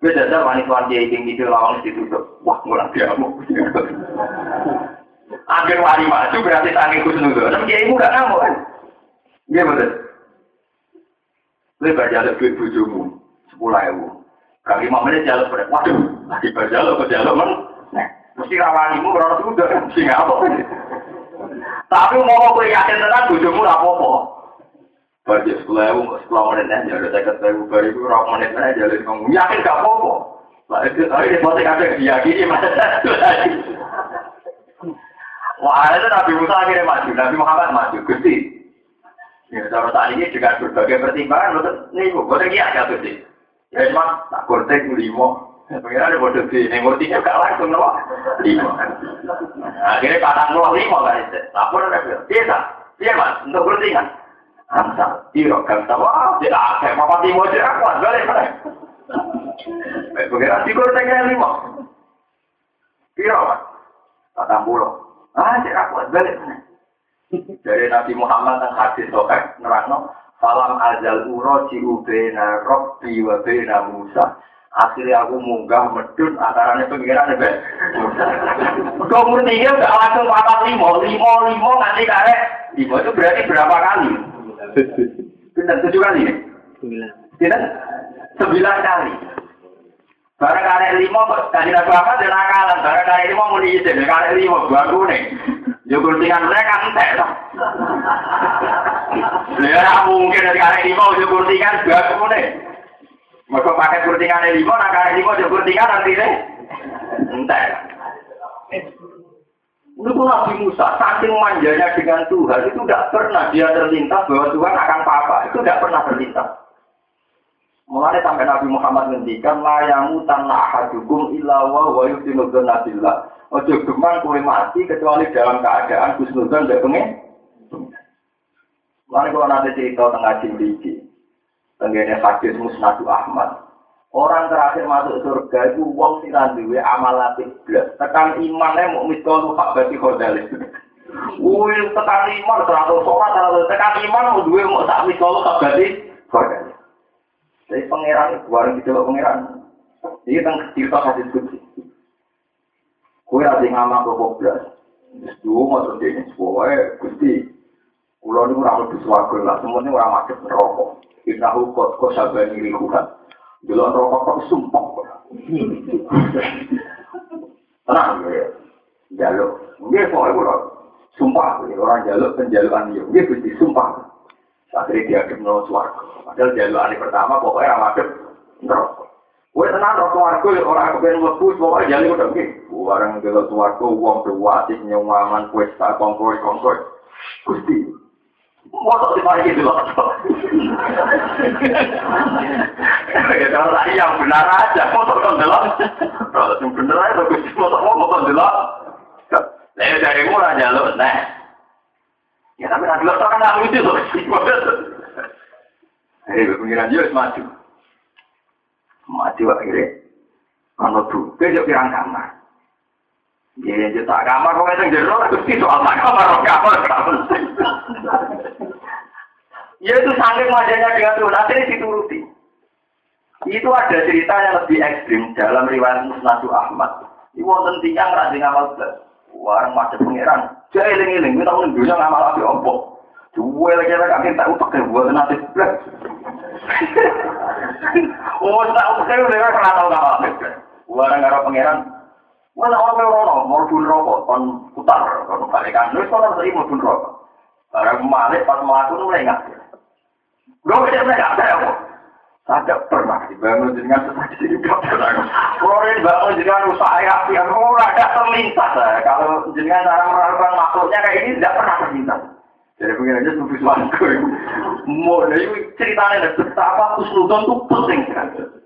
Beda ada wanita-wanita yang itu lawan ditutup. Wah, mulai diamuk. Akhir wali maju berarti sangi kusnudon. Tapi dia ibu gak ngamuk kan? Iya betul. Lebar jalur duit bujumu. Sepuluh ribu. Kali lima menit jalur pada. Waduh, lagi berjalur ke jalur men. Nah, mesti rawanimu berarti udah. Mesti ngapa? Tapi mau kowe yakin tenan bojomu ora apa-apa. Bagi sekolah ewu, sekolah menit aja, ada saya kata ewu, baru itu menit aja, jadi kamu yakin gak apa-apa. Lah itu, ini pasti kadang diyakini. Wah, itu Nabi Musa akhirnya maju, Nabi Muhammad maju, Gusti. Ya, sama saat ini dengan berbagai pertimbangan, gue lagi ada Gusti. Ya, cuma, tak kurtek, limo, Pengira ada bodoh di emotinya gak langsung loh. Lima. Akhirnya patang loh lima kan itu. Lapor ada biasa. Iya mas, untuk berhenti kan. Amsal, iyo, kan sama. Tidak, kayak papa timo aja aku balik balik. Pengira tiga tengah lima. Iya mas, patang pulau. Ah, cek aku balik. Dari Nabi Muhammad yang hadis sokek nerangno, falam azal uro ciubena robbi wa bena Musa. Akhirnya aku munggah medun antaranya pengiran ya, Kau umur tiga gak langsung papat limo, limo, limo nanti karek. Limo itu berarti berapa kali? Benar tujuh kali ya? Sembilan. Sembilan kali. Barang karek lima kok tadi Nabi Muhammad dan akalan. Barang karek lima mau diizin, karek lima bagus nih. Yo kurtingan mereka entek lah. Ya mungkin dari karek lima yo kurtingan bagus nih. Mereka pakai kurtingan lima, nah karek lima yo kurtingan nanti nih. Entek. Itu Nabi Musa, saking manjanya dengan Tuhan, itu tidak pernah dia terlintas bahwa Tuhan akan apa-apa. Itu tidak pernah terlintas. Mulai sampai Nabi Muhammad ngendikan layamu tanah ahadukum illa wa wa yusinudun nabillah. Ojo gemang kue mati kecuali dalam keadaan kusnudun tidak pengen. Mulai kalau nanti cerita tengah cimriki. Tenggene hadis musnadu Ahmad. Orang terakhir masuk surga itu wong sing duwe amal latih blas. Tekan imane mau miskol hak bati khodalis. Wih, tekan iman teratur sholat, tekan iman mau duwe mau tak miskol hak bati khodalis. Jadi pangeran, warung gitu loh pangeran. Ini tentang cerita hadis kunci. Kue rasa ngamak ke kobras. Dua mau terjadi semua, gusti. Kulo ini orang lebih suarga lah, semuanya orang macet merokok. Hukot kok sabar ngiri kuhat. Dulu rokok kok sumpah. Tenang ya, jaluk. Dia pokoknya kulo. Sumpah, orang jaluk penjaluan dia. Dia gusti sumpah. Akhirnya dia kenal suarga. Padahal jalur hari pertama pokoknya ramadhan neraka. Kue tenang rokok suarga orang kepengen lebu pokoknya jalur udah gini. Barang jalur suarga uang berwasik nyawaman kuesta kongkoi kongkoi. Gusti. Mosok di mana kalau tadi yang benar aja, delok. Kalau yang benar aja, gusti mosok mau kan delok. Saya dari murah. Ya tapi nanti lo kan nggak lucu loh. Hei, pengiran maju. Maju akhirnya. Kalau tuh, kamar. Ya, juta kamar, kok itu jero, terus soal kamar, kamar, kamar. Ya itu saking wajahnya dengan Tuhan, akhirnya dituruti. Itu ada cerita yang lebih ekstrim dalam riwayat Musnadu Ahmad. Ini wonten tiang rajin amal belas. Warang macet pangeran. Jadi eling-eling, kita mau dunia ngamal api opo. Dua lagi lagi akhirnya tak utak ya buat nanti belas. Oh, tak ya udah kena tahu ngamal api. Warang ngara pangeran. Mana orang merono, mau pun rokok, kon putar, kon balikan. Nulis kon harus mau pun rokok. Barang malik pas melakukan mulai nggak. Gue bisa nggak ada apa. Tidak pernah dibangun dengan sesaji tidak pernah. Kalau ini dibangun dengan usaha api, yang orang ada terlintas. Kalau dengan cara melakukan makhluknya kayak ini tidak pernah terlintas. Jadi pengen aja tuh visualku. Mau dari ceritanya betapa kusnudon itu penting sekali.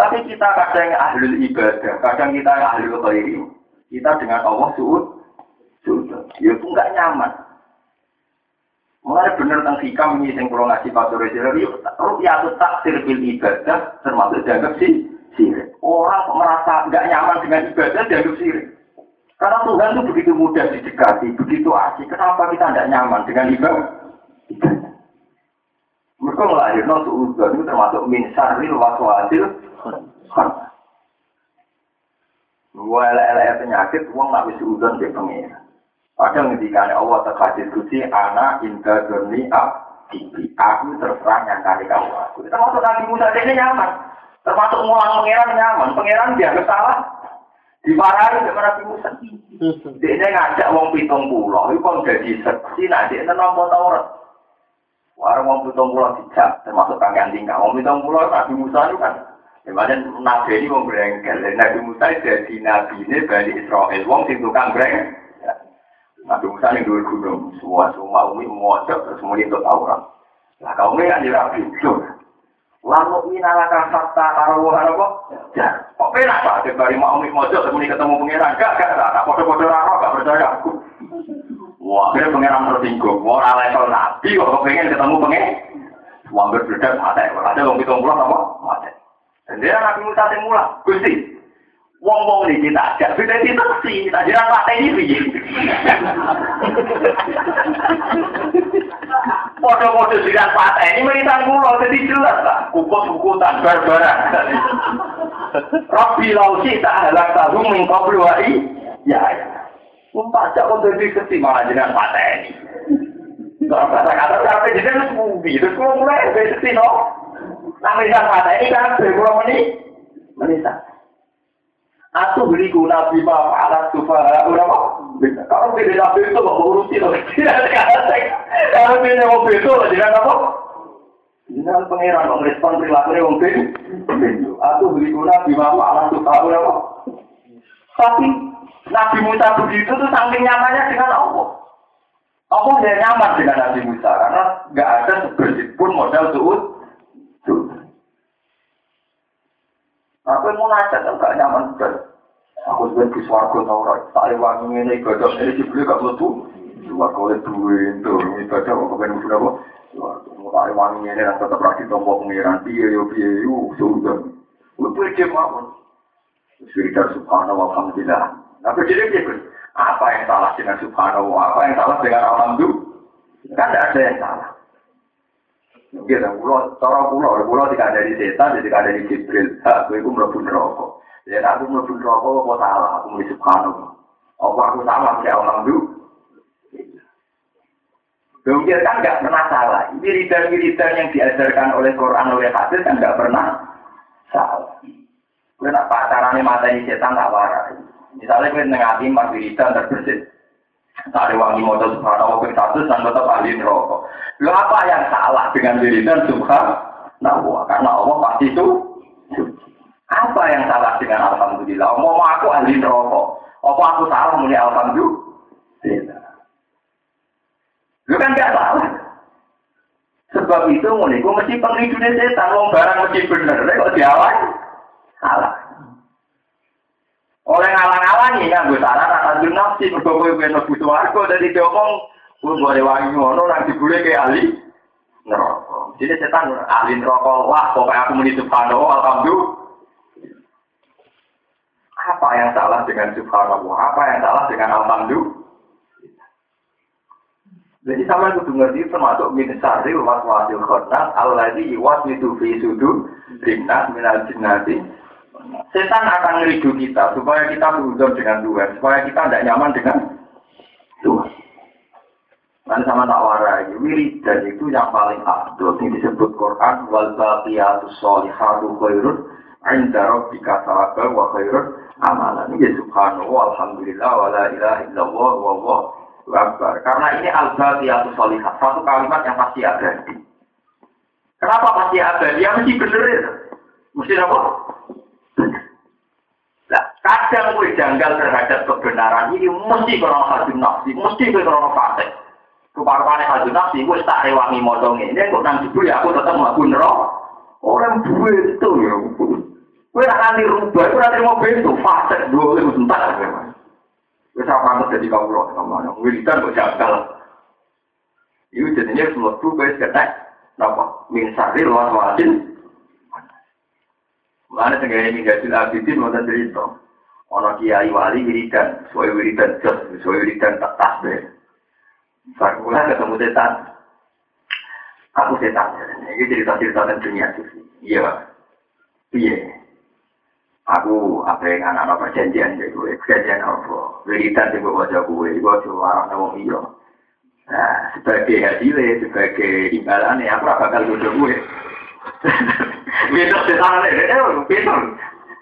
Tapi kita kadang ahli ibadah, kadang kita ahli khairi. Kita dengan Allah suud, suud. Ya itu nggak nyaman. Mulai bener tentang hikam ini yang kalau ngasih Pak Sore Sirari, rupiah itu taksir bil ibadah termasuk dianggap sih sirik. Orang merasa nggak nyaman dengan ibadah dianggap sirik. Karena Tuhan itu begitu mudah didekati, begitu asik. Kenapa kita tidak nyaman dengan ibadah? Mereka melahirkan suudon itu termasuk min syarril waswasil Dua elek penyakit, uang nggak bisa udon di pengira. Padahal ngendikan Allah terkasih suci anak indah durni abdi. Aku terserah yang kali kamu aku. Termasuk Nabi Musa ini nyaman. Termasuk ngulang pangeran nyaman. Pangeran dianggap salah. Dimarahi sama Nabi Musa. Dia ngajak wong pitung pulau. Itu kan jadi seksi. Nah dia nomor Taurat. Warung wong pitung pulau dijak. Termasuk kangkang tinggal. Wong pitung pulau Nabi Musa itu kan. Di mana Nabi ini mau berengkel. Nabi Musa jadi Nabi ini dari Israel. Wong sing tukang berengkel. Nabi Musa yang dua gunung, semua semua umi mojok terus kemudian itu Taurat. Lah kaum ini kan bingung. Lalu ini nalakan fakta karo karo kok. Ya, kok penak pak? Dari mau umi mojok kemudian ketemu pangeran, gak gak gak, foto-foto raro gak percaya aku. Wah, akhirnya pangeran tersinggung. Wah, ala level nabi kok pengen ketemu pangeran. Wah, berbeda mati. Ada orang hitung pulau apa? Mati. Dan dia Nabi Musa yang mulai. Gusti, Wong-wong ini kita ajak, beda itu sih, tak jiran partai ini piye. Foto-foto jiran partai ini menitan pulau, jadi jelas lah. Kukut-kukutan, barbaran. Rabbi lausi tak halak tahu mingkau beluai. Ya, ya. Umpak cak kok jadi kesi malah jiran partai ini. Kalau kata-kata sampai sepubi, itu kalau mulai dari sini, no. Jiran partai ini kan, berpulau menit. Menisa. Aku beli guna bima alat supaya udah kok. Kalau pilih nabi itu kok urusi loh. Kalau pilih mobil itu jangan apa? Jangan pangeran dong respon perilaku mobil. Aku beli guna bima alat supaya udah kok. Tapi Nabi Musa begitu tuh saking nyamannya dengan Allah. Allah dia nyaman dengan Nabi Musa karena nggak ada sebersih pun modal suud. Aku mau nanya kan gak nyaman kan. Aku sebenarnya di suarga tau ora. Tak wangi ini ibadah ini dibeli gak mlebu. Suarga oleh duwe itu ibadah kok kepen mlebu apa? Suarga wangi ini dan tetap lagi tombol pengiran piye yo piye yo sudah. Untuk dia mawon. Suridah subhanahu wa alhamdulillah. Nah, jadi dia apa yang salah dengan subhanahu wa apa yang salah dengan alhamdulillah? Kan tidak ada yang salah. Gitu, pulau, cara pulau, tidak ada di setan, tidak ada di jibril. Aku itu rokok. Ya, aku melebur rokok, apa salah? Aku mulai subhanallah. Apa aku salah? Ya, alhamdulillah. Mungkin kan nggak pernah salah. Wiridan-wiridan yang diajarkan oleh Quran, oleh hadis kan nggak pernah salah. Gue nak pacarannya mata ini setan tak waras. Misalnya nengati empat wiridan terbersih. Tak ada wangi motor subhanallah ping satu dan tetap ahli neraka. Lo apa yang salah dengan wiridan subhanallah? Karena Allah pasti itu Apa yang salah dengan alhamdulillah? Mau aku ahli neraka. Apa aku salah muni alhamdulillah? Lu kan gak salah. Sebab itu gue mesti penghidupan setan. Mau barang mesti bener. Kok diawal? Salah. Oleh ngalang-alangi kan gue saran akan nafsi berkowe gue nebu suwargo dari diomong gue boleh wangi ngono nanti gue kayak ahli neraka. Jadi setan ahli neraka wah pokoknya aku muni subhanallah alhamdulillah. Apa yang salah dengan subhanallah? Apa yang salah dengan alhamdulillah? Jadi sama itu ngerti termasuk min sari was wasil khotnas alladhi iwas itu fi sudu rinnas minal jinnati Setan akan ngeridu kita supaya kita berhubung dengan Tuhan, supaya kita tidak nyaman dengan Tuhan. Dan sama tak warai, wiridan itu yang paling abdul, yang disebut Quran, wal baqiyatu sholihatu khairun, inda rabbika tawakal wa khairun amalan. Ini subhanahu alhamdulillah wa la ilaha illallah wa akbar. Karena ini al baqiyatu sholihat, satu kalimat yang pasti ada. Kenapa pasti ada? Dia mesti bener. Mesti apa? Kadang gue janggal terhadap kebenaran ini mesti krono hajun nafsi, mesti gue krono fasik. Keparpane hajun nafsi, gue tak rewangi motong ini, kok nang jebul ya aku tetap melakukan roh. Orang gue itu ya, gue nak nanti rubah, gue nanti mau bentuk fasik, dua gue sebentar. Gue sama pantas jadi kau roh, sama yang wiridan gue janggal. Itu jadinya semua tuh gue seketek, apa? Min sari wajin, Mana tenggara ini hasil abidin mau cerita. Ono kiai wali wiridan, sesuai wiridan jos, sesuai wiridan tak tasbih. Sarkulah ketemu setan. Aku setan. Ini cerita-cerita tentang dunia sufi. Iya. Iya. Aku apa yang anak-anak perjanjian deh gue. Perjanjian apa? Wiridan di bawah wajah gue. Gue cuma orang ngomong iya. Nah, sebagai hasilnya, sebagai imbalannya, aku bakal bodoh gue. Beda setan ini, beda.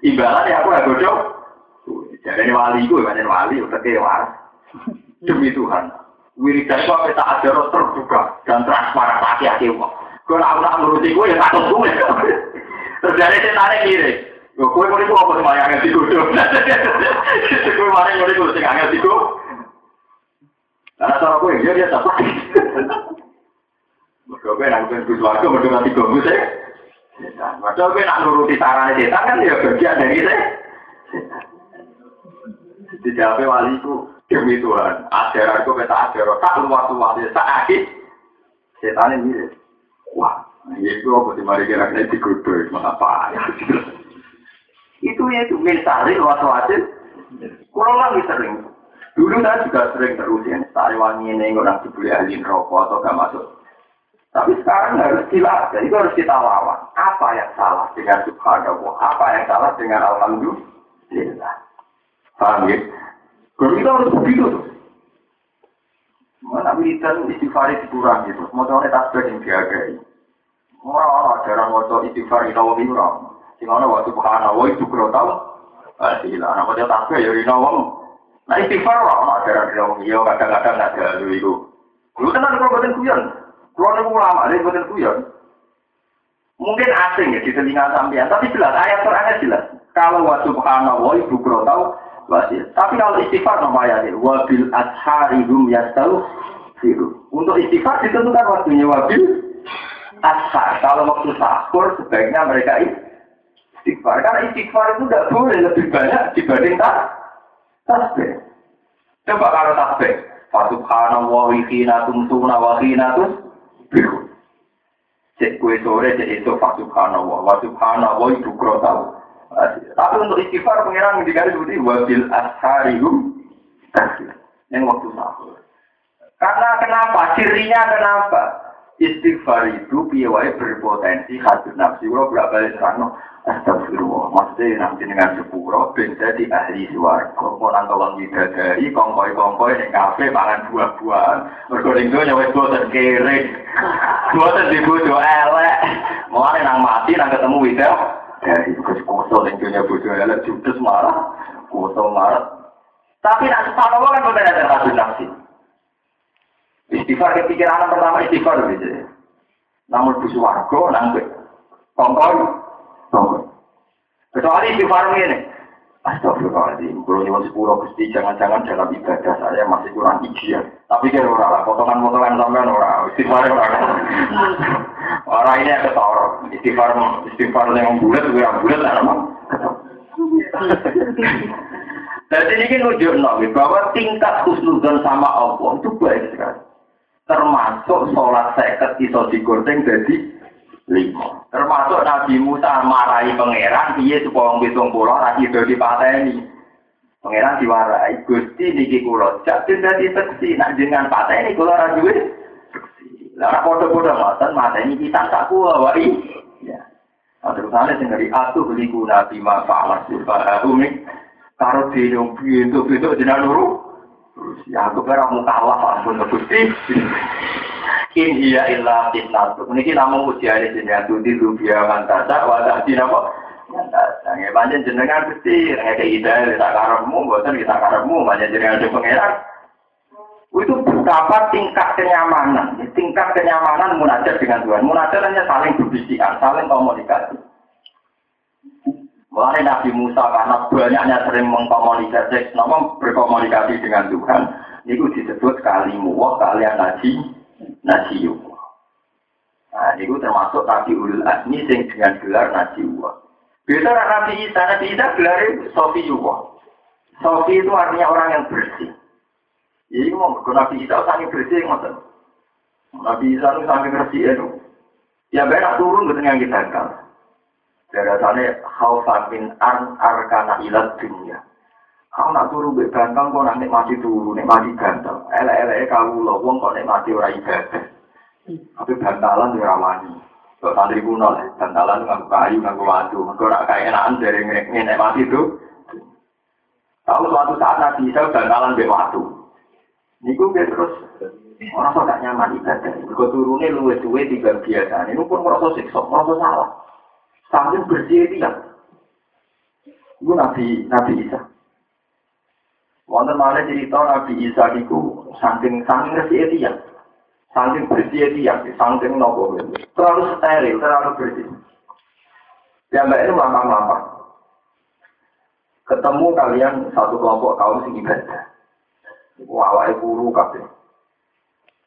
Imbalan ya aku gak bodoh. Jadi wali gue, banyak wali, udah kayak waras. Demi Tuhan. Wiridan itu apa tak ada terbuka dan transparan hati-hati. Gue nak nak nuruti gue ya takut gue. Terus dari setan ini kiri. Gue mau itu apa yang ngerti gue? Gue mau itu gue sih ngerti gue. Karena cara gue dia dia tak. Mereka gue nanggung gue mereka nanti gue sih. Padahal gue nak nuruti sarannya setan kan ya bagian dari saya. Dijawabnya wali itu demi Tuhan. Ajaran itu kita ajaran tak luas luas ya tak akhir. Setan ini wah ini itu apa sih mari kira kira dikudu mengapa ya. Itu ya itu luas luas kurang lagi sering. Dulu saya juga sering terus ya, tari wangi ini orang dibeli ahli rokok atau gak masuk tapi sekarang harus dilatih, itu harus kita lawan. Apa yang salah dengan subhanallah? Apa yang salah dengan alhamdulillah? Paham ya? Kalau kita harus begitu. Mana militer istighfar dikurangi gitu. Mau tahu tasbih yang dihargai. Orang-orang jarang mau istighfar itu orang Sing ana wa subhanallah itu kro tau. Ah sila ana kok tasbih ya rino wong. Nah istighfar lah ana ajaran wong iya kadang-kadang ada lu iku. Lu tenan kok boten kuyon. Kulo niku ulama, lha boten kuyon. Mungkin asing ya di telinga sampean, tapi jelas ayat Qurannya jelas. Kalau wa subhanallah ibu kro tau wajib. Tapi kalau istighfar nama ayatnya wabil ashari hum yastau Untuk istighfar ditentukan waktunya wabil ashar. Kalau waktu sahur sebaiknya mereka istighfar. Karena istighfar itu tidak boleh lebih banyak dibanding tas tasbih. Coba kalau tasbih. Fasubhanallah wa hina tumtuna wa hina tusbihu. Cek kue sore, cek itu Pak Subhanallah. Wa Subhanallah itu tahu. Tapi untuk istighfar pengiran dikali seperti wabil asharihum yang waktu sahur. Karena kenapa? Cirinya kenapa? Istighfar itu piawai berpotensi hasil nafsi. Kalau berapa balik serang, astagfirullah. Maksudnya nanti dengan sepuro, ben jadi ahli suarga. Mau nang tolong dari kongkoi-kongkoi, yang kafe, makan buah-buahan. Berkuling itu nyawet bosan kere. Bosan dibutuh elek. Mau nang mati, nang ketemu widah. Dari kus kosong yang punya butuh elek, judes marah. Kosong marah. Tapi nak sepuluh kan bukan ada hasil nafsi. Istighfar kepikiran pertama istighfar gitu. Namun busu warga nangke. Kongkoi. Kongkoi. Kecuali istighfar ini. Astagfirullahaladzim. Kalau nyuwun sepuluh gusti, jangan-jangan dalam ibadah saya masih kurang ideal. Tapi kira ora lah, potongan-potongan sampean ora. Istighfar ora. Orang ini ada tawar. Istighfar, istighfar yang bulat, gue bulat, ada mah. Jadi ini nunjuk bahwa tingkat khusnudon sama Allah itu baik sekali termasuk sholat seket iso digoreng jadi lima. Termasuk Nabi Musa marahi pangeran, dia supaya wong pitung pulau lagi do dipateni. Pangeran diwarai, Gusti niki kula jadi dadi seksi, nak jenengan pateni duwe seksi. Lah padha-padha ngoten mateni kita tak kuwa wae. Ya. Nah, terus ana sing dari atuh beli guna bima fa'alas bil umi karo dene pintu-pintu jenengan nuru Ya aku kira mau kalah ampun Gusti. In iya illa fitnah. Niki namung ujian di sini atu di rubia mantasa? Mantasa. Nggih panjen jenengan Gusti nek ide tak karepmu mboten kita karepmu panjen jenengan di pangeran. Itu betapa tingkat kenyamanan, tingkat kenyamanan munajat dengan Tuhan. Munajat hanya saling berbisikan, saling komunikasi. Mulai Nabi Musa karena banyaknya sering mengkomunikasi, nama berkomunikasi dengan Tuhan, itu disebut kalimu wah kalian naji, naji Nah, itu termasuk Nabi Ulul Azmi sing dengan gelar naji wah. Biasa Nabi Isa, Nabi Isa gelar Sofi Yuwa. Sofi itu artinya orang yang bersih. Jadi mau Nabi Isa sangat bersih, ngoten. Nabi Isa itu sangat bersih itu. Ya benar turun betul yang kita kan. Darasane khaufan min an arkana ilat dunia. Kau nak turu be ganteng kok nak mati turu, mati ganteng. Elek-eleke kawula wong kok nek mati ora ibadah. Tapi bantalan ora wani. Kok santri kuno lah, bantalan nganggo kayu, nganggo watu. Mergo ora kaya enakan dari nek mati itu. Tahu suatu saat Nabi Isa bantalan be watu. Niku terus orang kok gak nyaman ibadah. Mergo turune luwih suwe tiga biasa. Ini pun merasa siksa, merasa salah. Sambil bersih dia. Itu Nabi Nabi Isa. Wonten mana cerita Nabi Isa itu saking saking bersih dia. Saking bersih dia, saking nopo Terlalu steril, terlalu bersih. Ya mbak itu lama-lama. Ketemu kalian satu kelompok kaum sing ibadah. Wawai guru kabeh.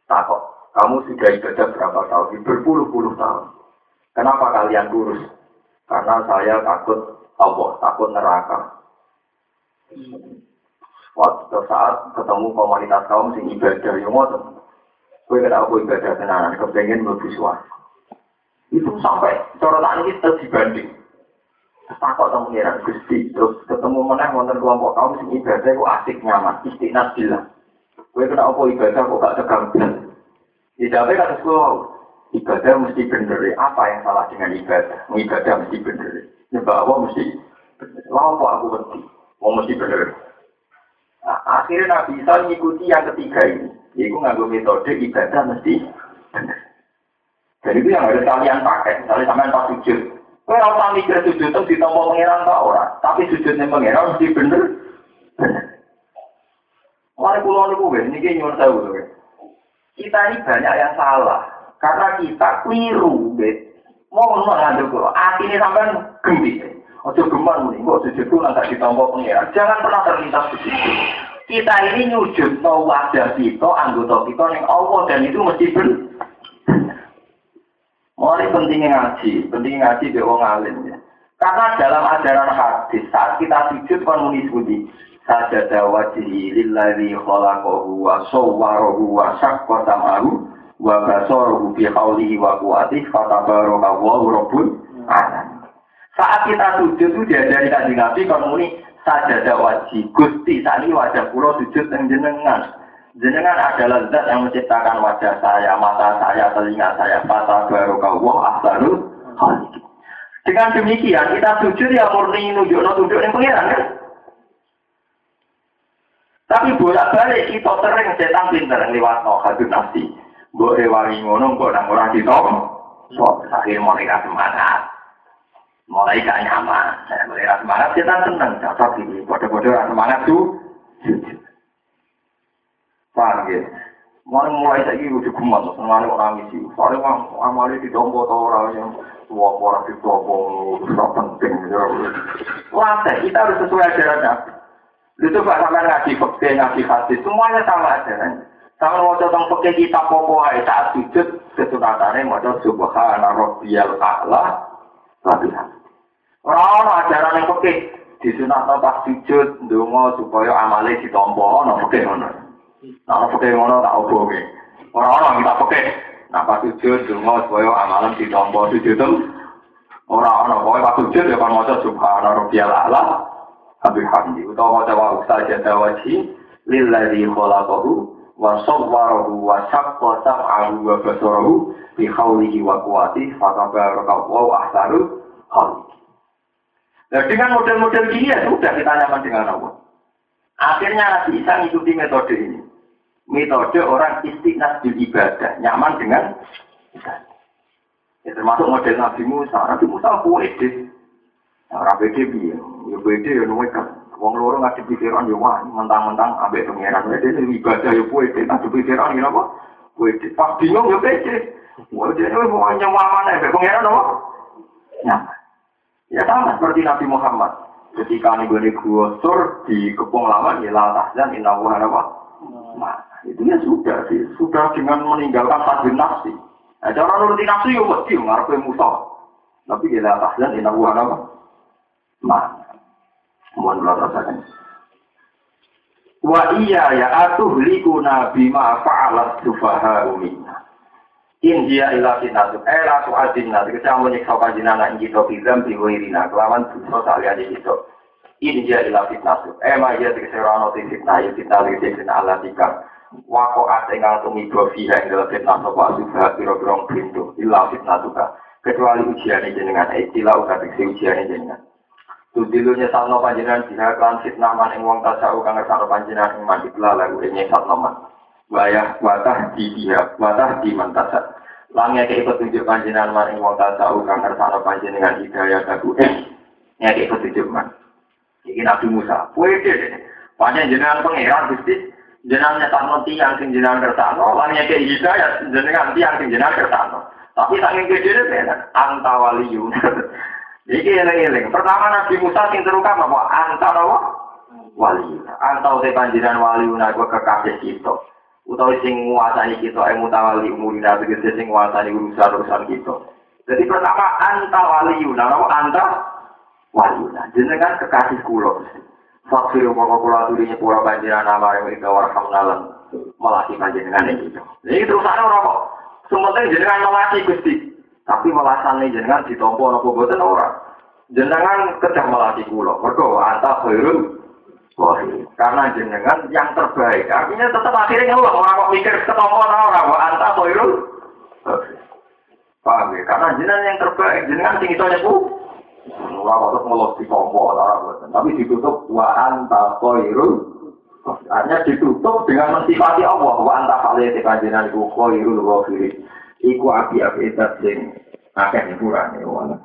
Takut, kamu sudah ibadah berapa tahun? Berpuluh-puluh tahun. Kenapa kalian kurus? Karena saya takut Allah, takut neraka. Waktu saat ketemu komunitas kaum sing ibadah yang ngoten. Kowe kena aku ibadah tenanan, kepengen mlebu swarga. Itu sampai corotan ini terus dibanding. Takut temu ngira Gusti, terus ketemu mana wonten kelompok kaum sing ibadah kok asik nyaman, istiqnas bila. Kowe kena apa ibadah kok gak tegang blas. Tidak apa kata sekolah, ibadah mesti bener. Apa yang salah dengan ibadah? Ibadah mesti bener. Nyebab apa mesti bener. Lalu aku mesti, mau mesti bener. Nah, akhirnya Nabi Isa mengikuti yang ketiga ini. Yaitu nganggo metode ibadah mesti bener. Dan itu yang harus kalian pakai. Misalnya sampai pas sujud, Kowe ora usah mikir sujud itu ditampa pangeran ta ora, tapi sujudnya pangeran mesti bener. Bener. Mari kula niku wis niki nyuwun sewu lho. Kita ini banyak yang salah karena kita keliru, gitu. Mau ngomong ngandung kok, hati ini sampai gembira. Ojo gemar nih, kok sujudku nanti ditampa pangeran. Jangan pernah terlintas begitu. Kita ini nyujud wajah kita, anggota kita yang Allah dan itu mesti benar. Mulai pentingnya ngaji, pentingnya ngaji di wong alim ya. Karena dalam ajaran hadis saat kita sujud kan muni budi sajada wajhi lillazi khalaqahu wa sawwarahu wa syaqqa samahu wa basarahu bi qawlihi wa quwwatihi fatabarakallahu rabbul alamin. Saat kita sujud itu diajari kanjeng Nabi kan muni sajada wajhi Gusti tani wajah kula sujud yang jenengan. Jenengan adalah zat yang menciptakan wajah saya, mata saya, telinga saya. Fata barokawah ahsanul khaliq. Dengan demikian kita sujud ya murni nunjuk tunduk yang pengiran kan? Tapi bolak balik kita sering setan pinter lewat no hadun nafsi. Boleh wangi ngono, kok nang orang kita. So, akhir mulai gak semangat. Mulai gak nyaman. Mulai semangat, setan seneng. Cocok ini, bodoh-bodoh semangat tuh. Paham ya? Mulai saya ini kumat, orang isi. Soalnya orang amali di dombo atau orang yang tua orang di dombo, susah penting. Ya. Wah, kita harus sesuai ajarannya. Itu Pak sampai ngaji fakir, ngaji semuanya sama ajarannya. Sama mau tentang fakir kita pokok aja saat sujud, kesunatannya mau coba subhana rabbiyal a'la, latihan. Orang-orang ajaran yang fakir, disunat pas sujud, dungo supaya amalnya ditompo, no fakir. Nah, pakai ngono tak oboke. Orang-orang kita pakai. Nah, pas sujud, dungo, amalan ditompo sujud itu. Orang-orang, pokoknya pas sujud, ya kan maca subhana rabbiyal a'la. Habib hamdi. Utawa maca wa ustajad wajhi. Lilladhi khalaqahu. Wa sawwarahu wa syaqqa sam'ahu wa basarahu. Bi khawlihi wa kuwati. Fatabarakawu ahsanul khaliq. Nah, dengan model-model gini ya sudah kita nyaman dengan Allah. Akhirnya Nabi Isa ngikuti metode ini metode orang istiqnas di ibadah, nyaman dengan ibadah. Ya, termasuk model Nabi Musa. Nabi Musa pede. Nah, orang pede biar, ya pede ya nunggu kan. Wong loro ngasih pikiran ya wah, mentang-mentang ambek pengiran. Pede ini ibadah ya pede, ngasih pikiran ya apa? Pede. Pas bingung ya pede. Wah, dia mau nyaman mana ya, pengiran apa? Nyaman. Ya sama seperti Nabi Muhammad. Ketika nih gue gua sur di kepung lama, ya lah tahzan inna wa apa? Nah, itu ya sudah sih, sudah dengan meninggalkan tajwid nafsi. Nah, cara nuruti nafsi ya mesti ngarepe musuh. Tapi kita tahzan inna wa apa? Nah, mohon Allah rasakan. Wa iya ya atuh likuna bima fa'alat sufaha minna. In dia ila fitnatu, eh la su'atin nasi, kita menyiksa ing kita bidam biwirina, kelawan dosa saliyane kita. In dia ila fitnatu, eh ma iya tegese ora ono fitnah, ya fitnah tegese fitnah ala tika. Wako ate kang tumiba fiha ing dalam fitnah sapa sufaha pira-pira pintu, ila fitnatuka. Kecuali ujian jenengan, eh tila uga tegese ujian jenengan. Tudilunya salno panjenengan jika kan fitnah man ing wong tasau kang ngersano panjenengan ing mandi lagu ing salno man. Wayah watah di dia, watah di mantasat. Langnya ke petunjuk panjenengan man ing wong tasau kang ngersano panjenengan hidayah kagu eh. Ya ke petunjuk man. Iki Nabi Musa, puede deh. Panjenengan pangeran Gusti, jenengan nyetakno tiang sing jenengan kersano, langnya ke hidayah jenengan tiang sing jenengan kersano. Tapi saking gede deh, antawaliyun. Iki eling-eling. Pertama Nabi Musa sing terukam apa? Antara apa? Wali. Antau te wali una gua kekasih kita. Utawa sing nguasani kita eh mutawali umurina tegese sing nguasani urusan-urusan kita. Jadi pertama anta wali una, apa anta wali una. Jenengan kekasih kula. Fakir mongko kula aturi nama yang ing warhamnalan melati panjenengan iki. Jadi terusane ora kok. Sementing jenengan melati Gusti. tapi melasane jenengan ditompo apa boten ora. Jenengan kedah melati kula. Mergo anta khairul. Karena jenengan yang terbaik. Artinya tetap akhirnya ngeluh orang kok mikir ketompo ora wa anta khairul. Paham ya? Karena jenengan yang terbaik, jenengan sing iso nyepu. Ora kok ngeluh ditompo ora boten. Tapi ditutup wa anta khairul Artinya ditutup dengan mensifati Allah. Wa anta khalil tekanjenan iku khairul wahid. iku api-api sing akeh hiburan ya